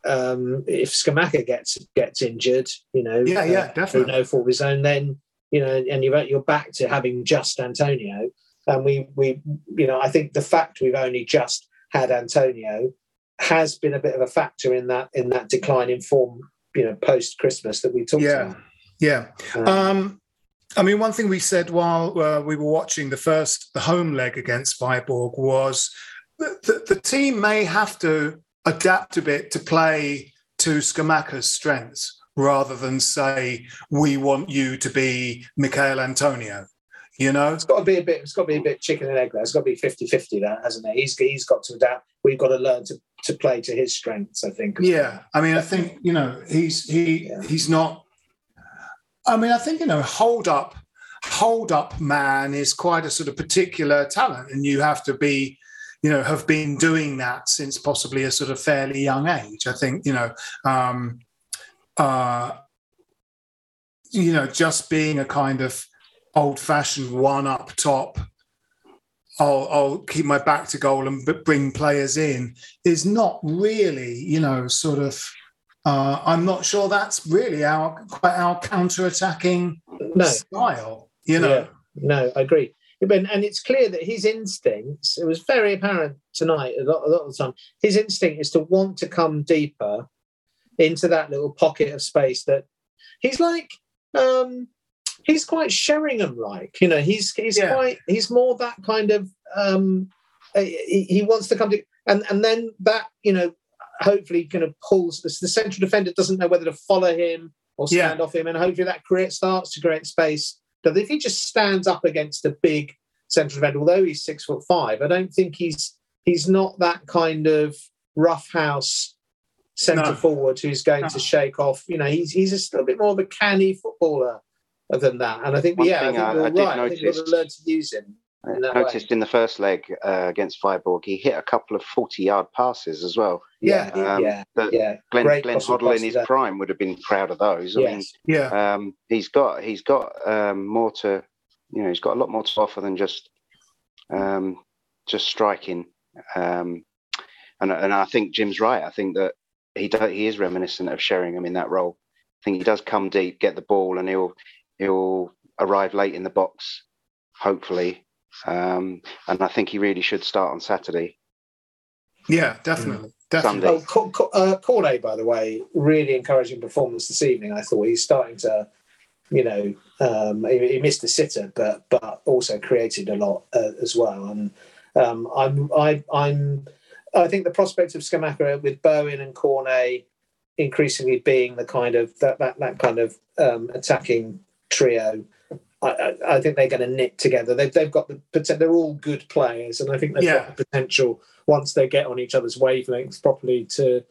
um, if Scamacca gets gets injured, you know, yeah yeah uh, through definitely no fault of his own, then you know, and you're you're back to having just Antonio. And we we you know, I think the fact we've only just had Antonio has been a bit of a factor in that in that decline in form, you know, post Christmas that we talked about. yeah yeah. Um, Um, I mean, one thing we said while uh, we were watching the first, the home leg against Viborg was that the, the team may have to adapt a bit to play to Scamacca's strengths rather than say, we want you to be Mikhail Antonio. You know? it's got to be a bit. It's got to be a bit chicken and egg. There, it's got to be 50-50 That hasn't it? He's he's got to adapt. We've got to learn to, to play to his strengths. I think. Yeah. I mean, I think, you know, he's he Yeah. he's not I mean, I think, you know, hold up, hold up man is quite a sort of particular talent, and you have to be, you know, have been doing that since possibly a sort of fairly young age. I think, you know, um, uh, you know, just being a kind of old-fashioned one up top. I'll, I'll keep my back to goal and bring players in is not really, you know, sort of. Uh, I'm not sure that's really our quite our counter-attacking No. style. You know, Yeah. No, I agree. And it's clear that his instincts, it was very apparent tonight a lot, a lot of the time, his instinct is to want to come deeper into that little pocket of space that he's like, um, he's quite Sheringham like, you know, he's, he's Yeah. quite, he's more that kind of, um, uh, he, he wants to come to, and, and then that, you know, hopefully kind of pulls the, the central defender doesn't know whether to follow him or Yeah. stand off him. And hopefully that create, starts to create space but if he just stands up against a big central defender, although he's six foot five, I don't think he's he's not that kind of roughhouse centre No. forward who's going No. to shake off. You know, he's he's a little bit more of a canny footballer than that. And I think, One yeah, I think I, you're I right. I think we've got notice- to learn to use him. I in way. noticed in the first leg uh, against Viborg, he hit a couple of 40 yard passes as well. Yeah, Um, yeah, that yeah. Glenn, Great Glenn Hoddle in his there. prime would have been proud of those. I Yes. Yeah. um, he's got he's got um, more to you know he's got a lot more to offer than just um, just striking. Um, and and I think Jim's right. I think that he do, he is reminiscent of Sheringham in that role. I think he does come deep, get the ball, and he'll he'll arrive late in the box, hopefully. Um, and I think he really should start on Saturday. Yeah, definitely. Definitely. Oh, Co- Co- uh, Cornet, by the way, really encouraging performance this evening. I thought he's starting to, you know, um, he, he missed the sitter, but but also created a lot uh, as well. And um, I'm I, I'm I think the prospect of Scamacca with Bowen and Cornet increasingly being the kind of that that, that kind of um, attacking trio. I, I, think they're going to knit together. They've, they've got the potential. They're all good players, and I think they've Yeah. got the potential once they get on each other's wavelengths properly to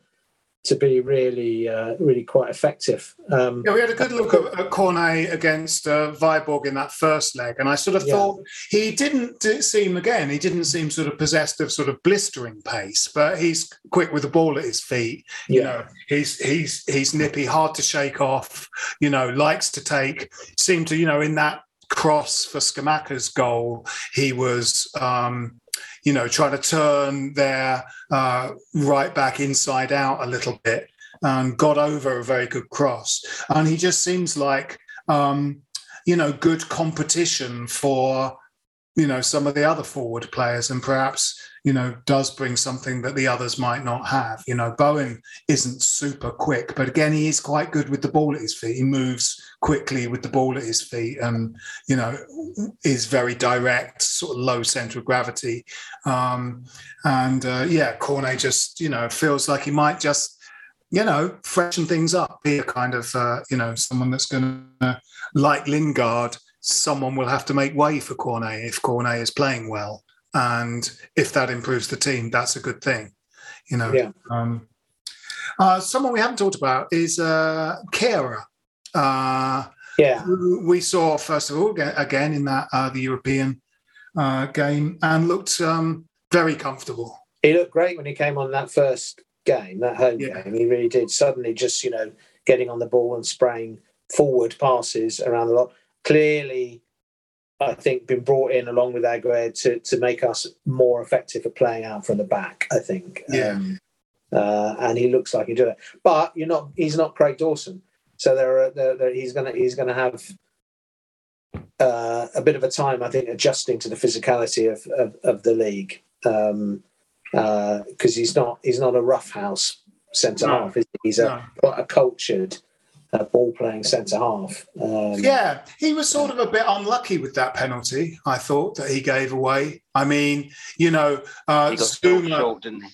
to be really uh, really quite effective. Um, Yeah, we had a good look at, at Cornet against uh, Viborg in that first leg, and I sort of Yeah. thought he didn't seem again. He didn't seem sort of possessed of sort of blistering pace, but he's quick with the ball at his feet. You Yeah. know, he's he's he's nippy, hard to shake off. You know, likes to take. Seemed to you know in that cross for Scamacca's goal, he was. Um, you know, trying to turn their uh, right back inside out a little bit and got over a very good cross. And he just seems like, um, you know, good competition for, you know, some of the other forward players and perhaps, you know, does bring something that the others might not have. You know, Bowen isn't super quick, but again, he is quite good with the ball at his feet. He moves quickly with the ball at his feet and, you know, is very direct, sort of low center of gravity. Um, and uh, yeah, Cornet just, you know, feels like he might just, you know, freshen things up. Be a kind of, uh, you know, someone that's going to, like Lingard, someone will have to make way for Cornet if Cornet is playing well. And if that improves the team, that's a good thing, you know. Yeah. Um, uh, someone we haven't talked about is uh, Kehrer. Uh, yeah, we saw first of all again in that uh, the European uh, game and looked um, very comfortable. he looked great when he came on that first game, that home Yeah. game. He really did. Suddenly, just you know, getting on the ball and spraying forward passes around the lot. Clearly, I think been brought in along with Aguerd to to make us more effective at playing out from the back. I think. Yeah. Um, uh, and he looks like he do it, but you're not. He's not Craig Dawson, so there are there, there, he's gonna he's gonna have uh, a bit of a time, I think, adjusting to the physicality of of, of the league because he's not he's not a roughhouse centre No. half. He? He's a No. a cultured uh, ball playing centre half. Um, Yeah, he was sort of a bit unlucky with that penalty. I thought that he gave away. I mean, you know, uh, He got sold Zouma. short, didn't he?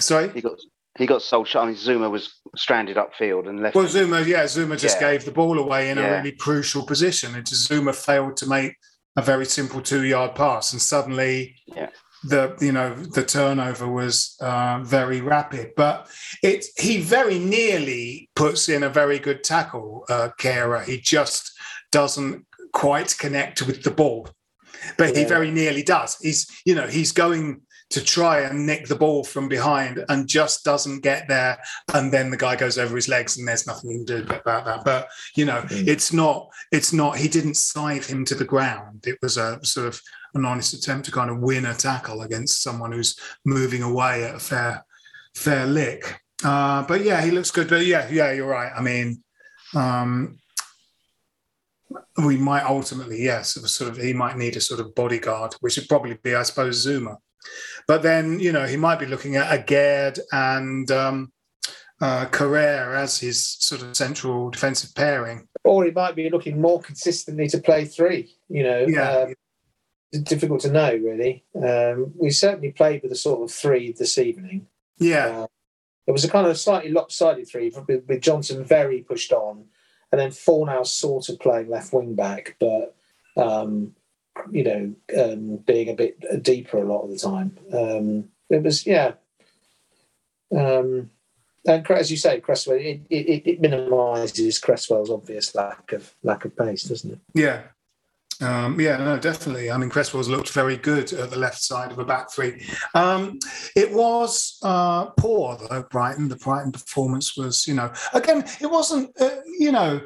Sorry. He got he got sold short. I mean, Zouma was stranded upfield and left. Well, Zouma, yeah, Zouma just Yeah. gave the ball away in a really crucial position. And Zouma failed to make a very simple two-yard pass, and suddenly Yeah. The you know the turnover was uh, very rapid. But it he very nearly puts in a very good tackle, uh, Kehrer. He just doesn't quite connect with the ball, but he very nearly does. He's you know he's going to try and nick the ball from behind and just doesn't get there and then the guy goes over his legs and there's nothing you can do about that but you know Mm. it's not it's not he didn't scythe him to the ground it was a sort of an honest attempt to kind of win a tackle against someone who's moving away at a fair fair lick uh, but yeah he looks good but yeah yeah you're right i mean um, we might ultimately yes sort of he might need a sort of bodyguard which would probably be i suppose Zouma but then, you know, he might be looking at Aguerd and um, uh, Kehrer as his sort of central defensive pairing. Or he might be looking more consistently to play three. You know, Yeah. um, difficult to know really. Um, we certainly played with a sort of three this evening. Yeah, Uh, it was a kind of slightly lopsided three with, with Johnson very pushed on, and then Fornals sort of playing left wing back, but um, you know, um, being a bit deeper a lot of the time. Um, it was yeah. Um, and as you say, Cresswell, it, it, it minimises Cresswell's obvious lack of lack of pace, doesn't it? Yeah, um, yeah, no, definitely. I mean, Cresswell's looked very good at the left side of a back three. Um, it was uh, poor though. Brighton, the Brighton performance was, you know, again, it wasn't, uh, you know,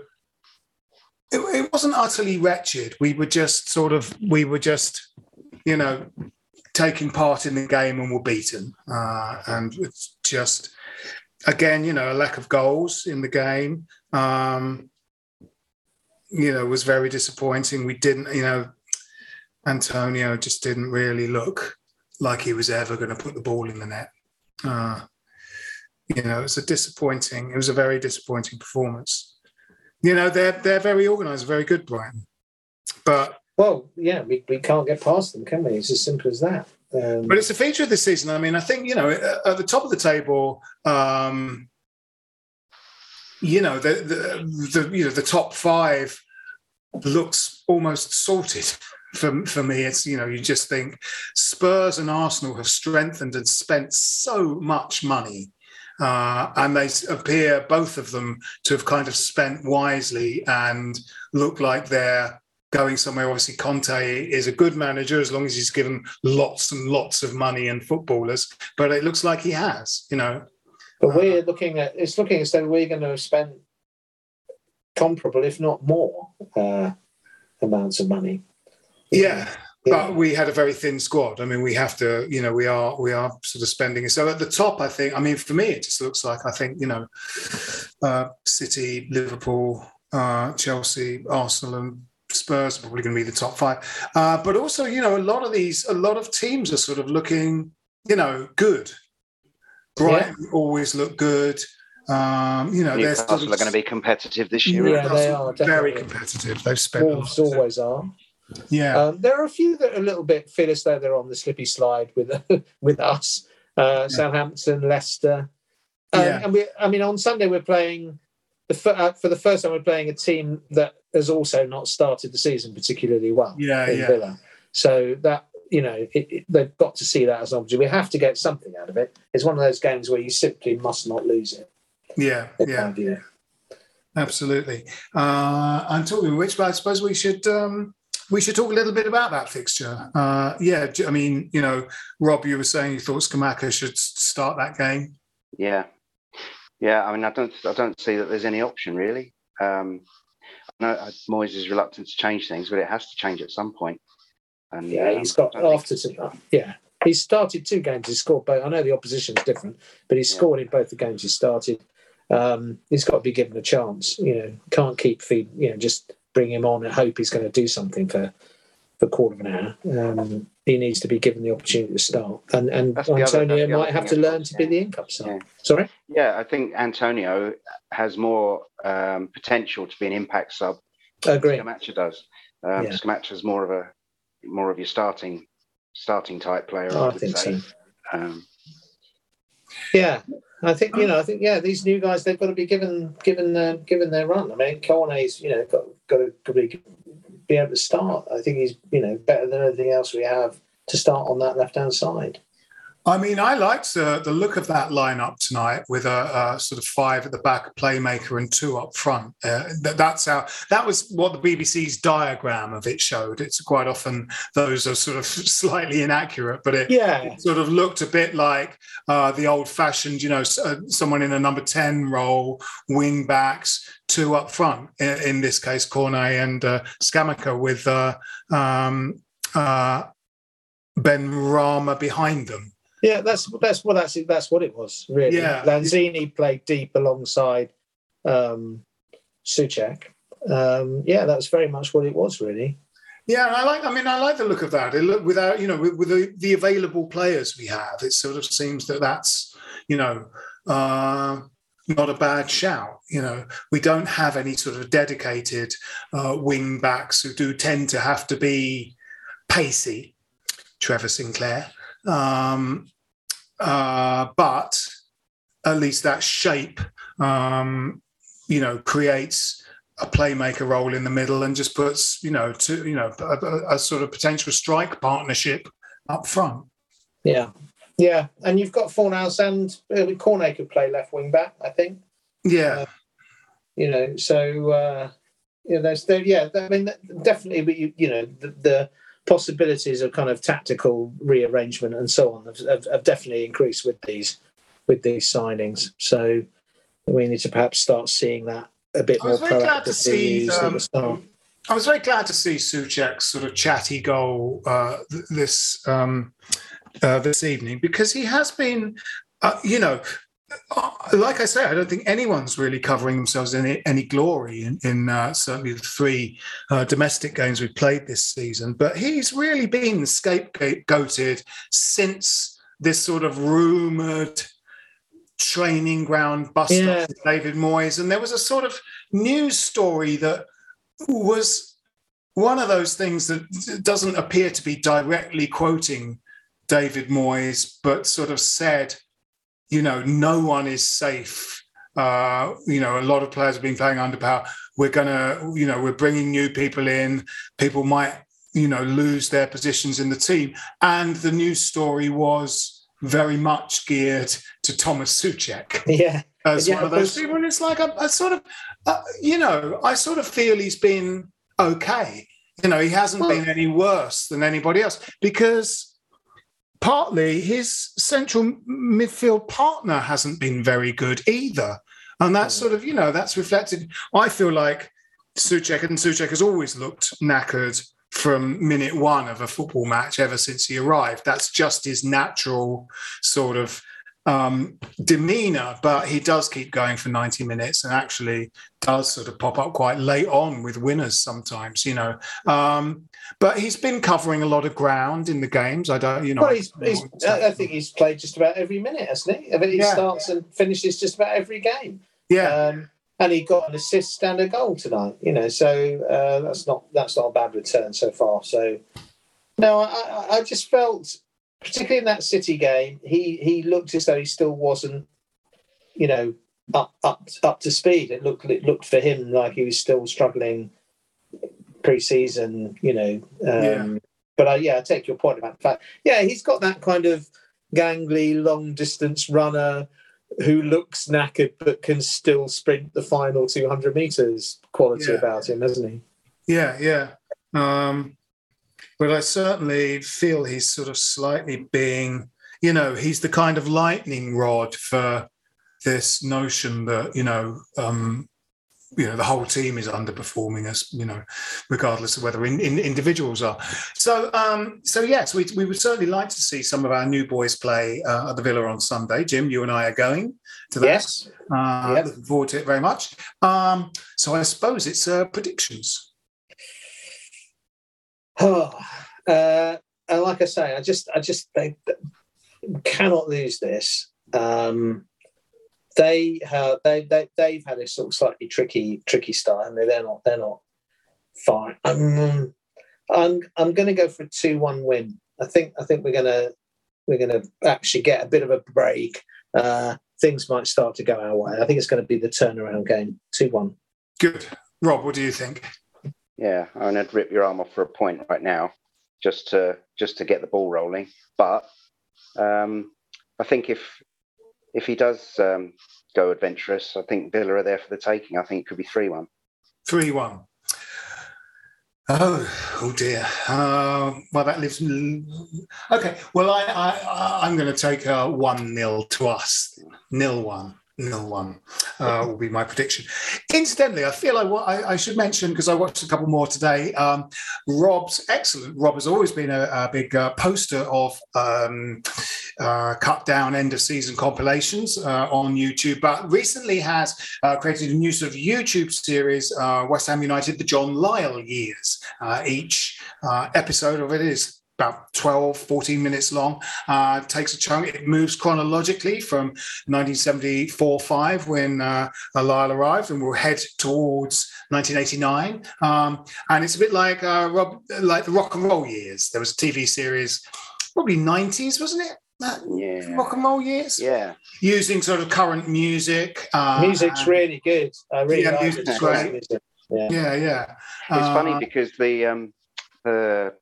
it, it wasn't utterly wretched. We were just sort of, we were just, you know, taking part in the game and were beaten. Uh, and it's just, again, you know, a lack of goals in the game. Um, you know, was very disappointing. We didn't, you know, Antonio just didn't really look like he was ever going to put the ball in the net. Uh, you know, it's a disappointing. It was a very disappointing performance. You know, they're they're very organised, very good, Brian. But well, yeah, we, we can't get past them, can we? It's as simple as that. Um, but it's a feature of this season. I mean, I think you know, at the top of the table, um, you know the, the, the you know the top five looks almost sorted <laughs> for for me. It's you know you just think Spurs and Arsenal have strengthened and spent so much money. Uh, and they appear both of them to have kind of spent wisely and look like they're going somewhere. Obviously, Conte is a good manager as long as he's given lots and lots of money and footballers. But it looks like he has, you know. But we're looking at it's looking as though we're going to spend comparable, if not more, uh, amounts of money. Yeah. But we had a very thin squad. I mean, we have to, you know, we are we are sort of spending. So at the top, I think. I mean, for me, it just looks like I think, you know, uh, City, Liverpool, uh, Chelsea, Arsenal, and Spurs are probably going to be the top five. Uh, but also, you know, a lot of these, a lot of teams are sort of looking, you know, good. Brighton yeah. always look good. Um, you know, Newcastle they're sort of, are going to be competitive this year. Yeah, they are definitely. very competitive. They've spent. Wolves always are. Yeah, um, there are a few that are a little bit feel as though they're on the slippy slide with <laughs> with us. Uh, yeah. Southampton, Leicester, um, yeah. and we. I mean, on Sunday we're playing the uh, for the first time we're playing a team that has also not started the season particularly well. Yeah, yeah. Villa. So that you know, it, it, they've got to see that as an opportunity. We have to get something out of it. It's one of those games where you simply must not lose it. Yeah, yeah, absolutely. Uh, and talking of but I suppose we should um, we should talk a little bit about that fixture. Uh, yeah, I mean, you know, Rob, you were saying you thought Scamacca should start that game. Yeah, yeah. I mean, I don't, I don't see that there's any option really. Um, I know Moyes is reluctant to change things, but it has to change at some point. And yeah, um, he's got after to, yeah, he's started two games. He's scored both. I know the opposition's different, but he's scored in both the games he started um, he's got to be given a chance. You know, can't keep feed. You know, just bring him on and hope he's going to do something for for a quarter of an hour. Um, he needs to be given the opportunity to start, and and Antonio other, might have to learn to be the in-cup side. Yeah. Sorry. Yeah, I think Antonio has more um, potential to be an impact sub. Agree. Scamacca does. Um, yeah. Scamacca's more of a more of your starting starting type player. Oh, I, I think say. so. Um, yeah, I think you know. I think yeah. These new guys, they've got to be given given uh, given their run. I mean, Cornet's you know got got to, got to be, be able to start. I think he's you know better than anything else we have to start on that left hand side. I mean, I liked uh, the look of that lineup tonight with a, a, sort of five at the back, a playmaker, and two up front. Uh, that, that's how that was what the BBC's diagram of it showed. It's quite often those are sort of <laughs> slightly inaccurate, but it, yeah. it sort of looked a bit like uh, the old-fashioned, you know, uh, someone in a number ten role, wing backs, two up front. In, in this case, Cornet and uh, with uh, um, uh, Benrahma behind them. Yeah, that's that's what that's that's what it was really. Yeah. Lanzini played deep alongside um, Soucek. Um, yeah, that's very much what it was really. Yeah, I like. I mean, I like the look of that. It look without, you know, with, with the, the, available players we have, it sort of seems that that's, you know, uh, not a bad shout. You know, we don't have any sort of dedicated uh, wing backs who do tend to have to be pacey. Trevor Sinclair, um, uh, but at least that shape, um, you know, creates a playmaker role in the middle and just puts, you know, to you know, a, a, sort of potential strike partnership up front. Yeah, Yeah, and you've got Fornals and uh, Cornet could play left wing back, I think. Yeah. Uh, you know, so uh, you know, there's there, yeah, I mean, definitely, but you, you know, the, the, possibilities of kind of tactical rearrangement and so on have, have, have, definitely increased with these with these signings. So we need to perhaps start seeing that a bit more proactively. Um, I was very glad to see Soucek's sort of chatty goal uh, this um, uh, this evening because he has been, uh, you know, like I say, I don't think anyone's really covering themselves in any, any glory in, in uh, certainly the three uh, domestic games we've played this season. But he's really been scapegoated since this sort of rumored training ground bust yeah. up with David Moyes. And there was a sort of news story that was one of those things that doesn't appear to be directly quoting David Moyes, but sort of said, you know, no one is safe. Uh, you know, a lot of players have been playing under power. We're gonna, you know, we're bringing new people in. People might, you know, lose their positions in the team. And the news story was very much geared to Thomas Soucek. <laughs> Yeah. As yeah, one of those people. And it's like, I, sort of, uh, you know, I sort of feel he's been okay. You know, he hasn't well, been any worse than anybody else because partly his central midfield partner hasn't been very good either. And that's hmm. sort of, you know, that's reflected. I feel like Soucek and Soucek has always looked knackered from minute one of a football match ever since he arrived. That's just his natural sort of um, demeanor, but he does keep going for 90 minutes and actually does sort of pop up quite late on with winners sometimes, you know. Um, but he's been covering a lot of ground in the games. I don't, you know. Well, he's, he's, I think he's played just about every minute, hasn't he? I mean, he yeah. starts and finishes just about every game. Yeah. Um, and he got an assist and a goal tonight, you know. So uh, that's not that's not a bad return so far. So no, I, I just felt particularly in that City game, he he looked as though he still wasn't, you know, up up up to speed. It looked it looked for him like he was still struggling pre-season, you know. Um, yeah. But I, yeah, I take your point about the fact. Yeah, he's got that kind of gangly, long distance runner who looks knackered but can still sprint the final 200 meters quality yeah. about him, hasn't he? Yeah, yeah. Um, but I certainly feel he's sort of slightly being, you know, he's the kind of lightning rod for this notion that you know, um, you know, the whole team is underperforming us, you know, regardless of whether in, in individuals are. So, um, so yes, we, we would certainly like to see some of our new boys play uh, at the Villa on Sunday. Jim, you and I are going to that. Yes. Uh, yes. Looking forward to it very much. Um, so I suppose it's uh, predictions. Oh, <sighs> uh, and like I say, I just, I just, they, cannot lose this. Um, they, have, they, they, they've had a sort of slightly tricky, tricky start, and they're not, they're not fine. Um, I'm, I'm going to go for a two-one win. I think, I think we're going to, we're to actually get a bit of a break. Uh, things might start to go our way. I think it's going to be the turnaround game, two-one. Good, Rob. What do you think? Yeah, I'm going to rip your arm off for a point right now, just to just to get the ball rolling. But um, I think if if he does um, go adventurous, I think Villa are there for the taking. I think it could be three one. Three one. Oh, oh dear. Uh, well, that leaves. Okay. Well, I, I, I'm going to take a one nil to us. Nil one nil one uh, will be my prediction. Incidentally, I feel I, I, I should mention because I watched a couple more today. Um, Rob's excellent. Rob has always been a, a big uh, poster of um, uh, cut down end of season compilations uh, on YouTube, but recently has uh, created a new sort of YouTube series, uh, West Ham United: The John Lyall Years. each episode of it is about 12, 14 minutes long. Uh, takes a chunk. It moves chronologically from 1974 5 when uh, Lyall arrived, and we'll head towards 1989. Um, and it's a bit like uh, Rob, like the rock and roll years. There was a TV series, probably 90s, wasn't it? That yeah. rock and roll years. Yeah. Using sort of current music. Uh, Music's really good. I really yeah, like music's great. Yeah. yeah, yeah. It's funny uh, because the um, the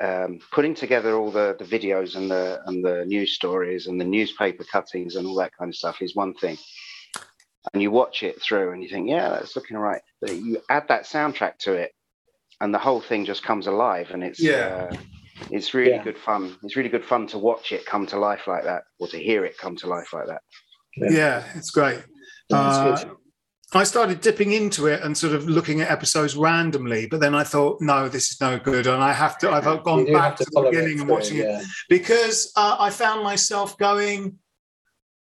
um, putting together all the, the videos and the and the news stories and the newspaper cuttings and all that kind of stuff is one thing. And you watch it through and you think, yeah, that's looking all right. But you add that soundtrack to it, and the whole thing just comes alive, and it's Yeah. uh, it's really Yeah. good fun. It's really good fun to watch it come to life like that, or to hear it come to life like that. Yeah, it's great. That's Uh, I started dipping into it and sort of looking at episodes randomly, but then I thought, no, this is no good, and I have to. I've <laughs> gone back have to, the beginning and watching yeah. it because uh, I found myself going,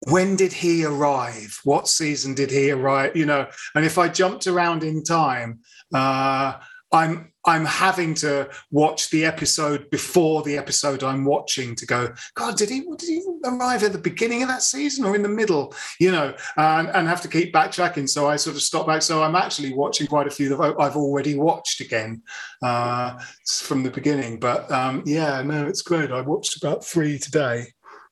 when did he arrive? What season did he arrive? You know, and if I jumped around in time, uh, I'm I'm having to watch the episode before the episode I'm watching to go. God, did he did he arrive at the beginning of that season or in the middle? You know, and, and have to keep backtracking. So I sort of stop back. So I'm actually watching quite a few that I've already watched again uh, from the beginning. But um, yeah, no, it's great. I watched about three today.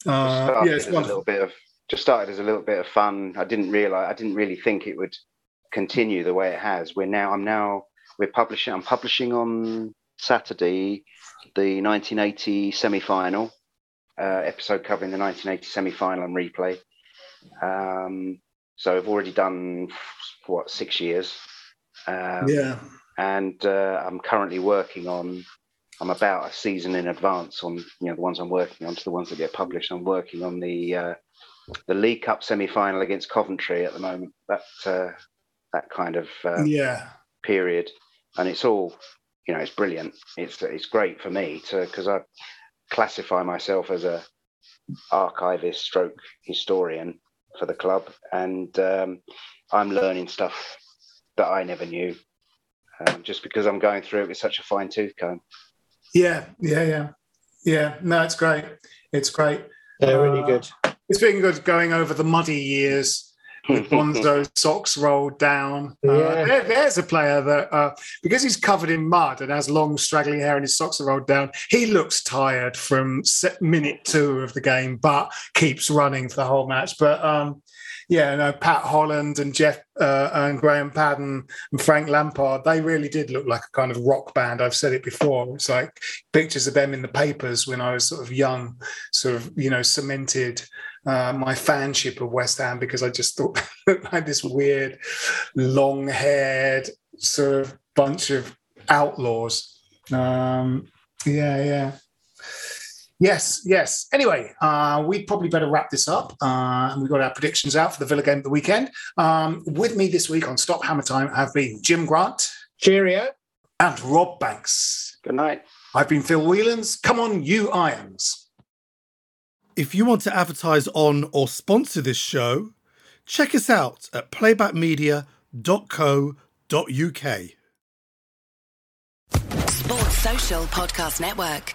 Uh, yeah, it's a little bit of just started as a little bit of fun. I didn't realize I didn't really think it would continue the way it has. We're now I'm now we're publishing I'm publishing on Saturday the 1980 semi-final uh, episode covering the 1980 semi-final and replay. Um, so I've already done what six years. Um, Yeah. and uh, I'm currently working on. I'm about a season in advance on you know the ones I'm working on to the ones that get published. I'm working on the uh, the League Cup semi final against Coventry at the moment. That uh, that kind of uh, Yeah. period, and it's all you know. It's brilliant. It's it's great for me to because I classify myself as a archivist stroke historian for the club, and um, I'm learning stuff that I never knew. Um, just because I'm going through it with such a fine tooth comb. Yeah, yeah, yeah, yeah. No, it's great. It's great. They're really Uh, good. It's been good going over the muddy years with <laughs> Bonzo's socks rolled down. Uh, Yeah. there- there's a player that, uh, because he's covered in mud and has long, straggling hair and his socks are rolled down, he looks tired from se- minute two of the game, but keeps running for the whole match. But um, yeah, no, Pat Holland and Jeff uh, and Graham Paddon and Frank Lampard, they really did look like a kind of rock band. I've said it before. It's like pictures of them in the papers when I was sort of young, sort of, you know, cemented uh, my fanship of West Ham because I just thought <laughs> they looked like this weird, long haired sort of bunch of outlaws. Um, yeah, yeah. Yes, yes. Anyway, uh, we probably better wrap this up. Uh, and we've got our predictions out for the Villa game of the weekend. Um, with me this week on Stop Hammer Time have been Jim Grant. Cheerio. And Rob Banks. Good night. I've been Phil Whelans. Come on, you Irons. If you want to advertise on or sponsor this show, check us out at playbackmedia.co.uk. Sports Social Podcast Network.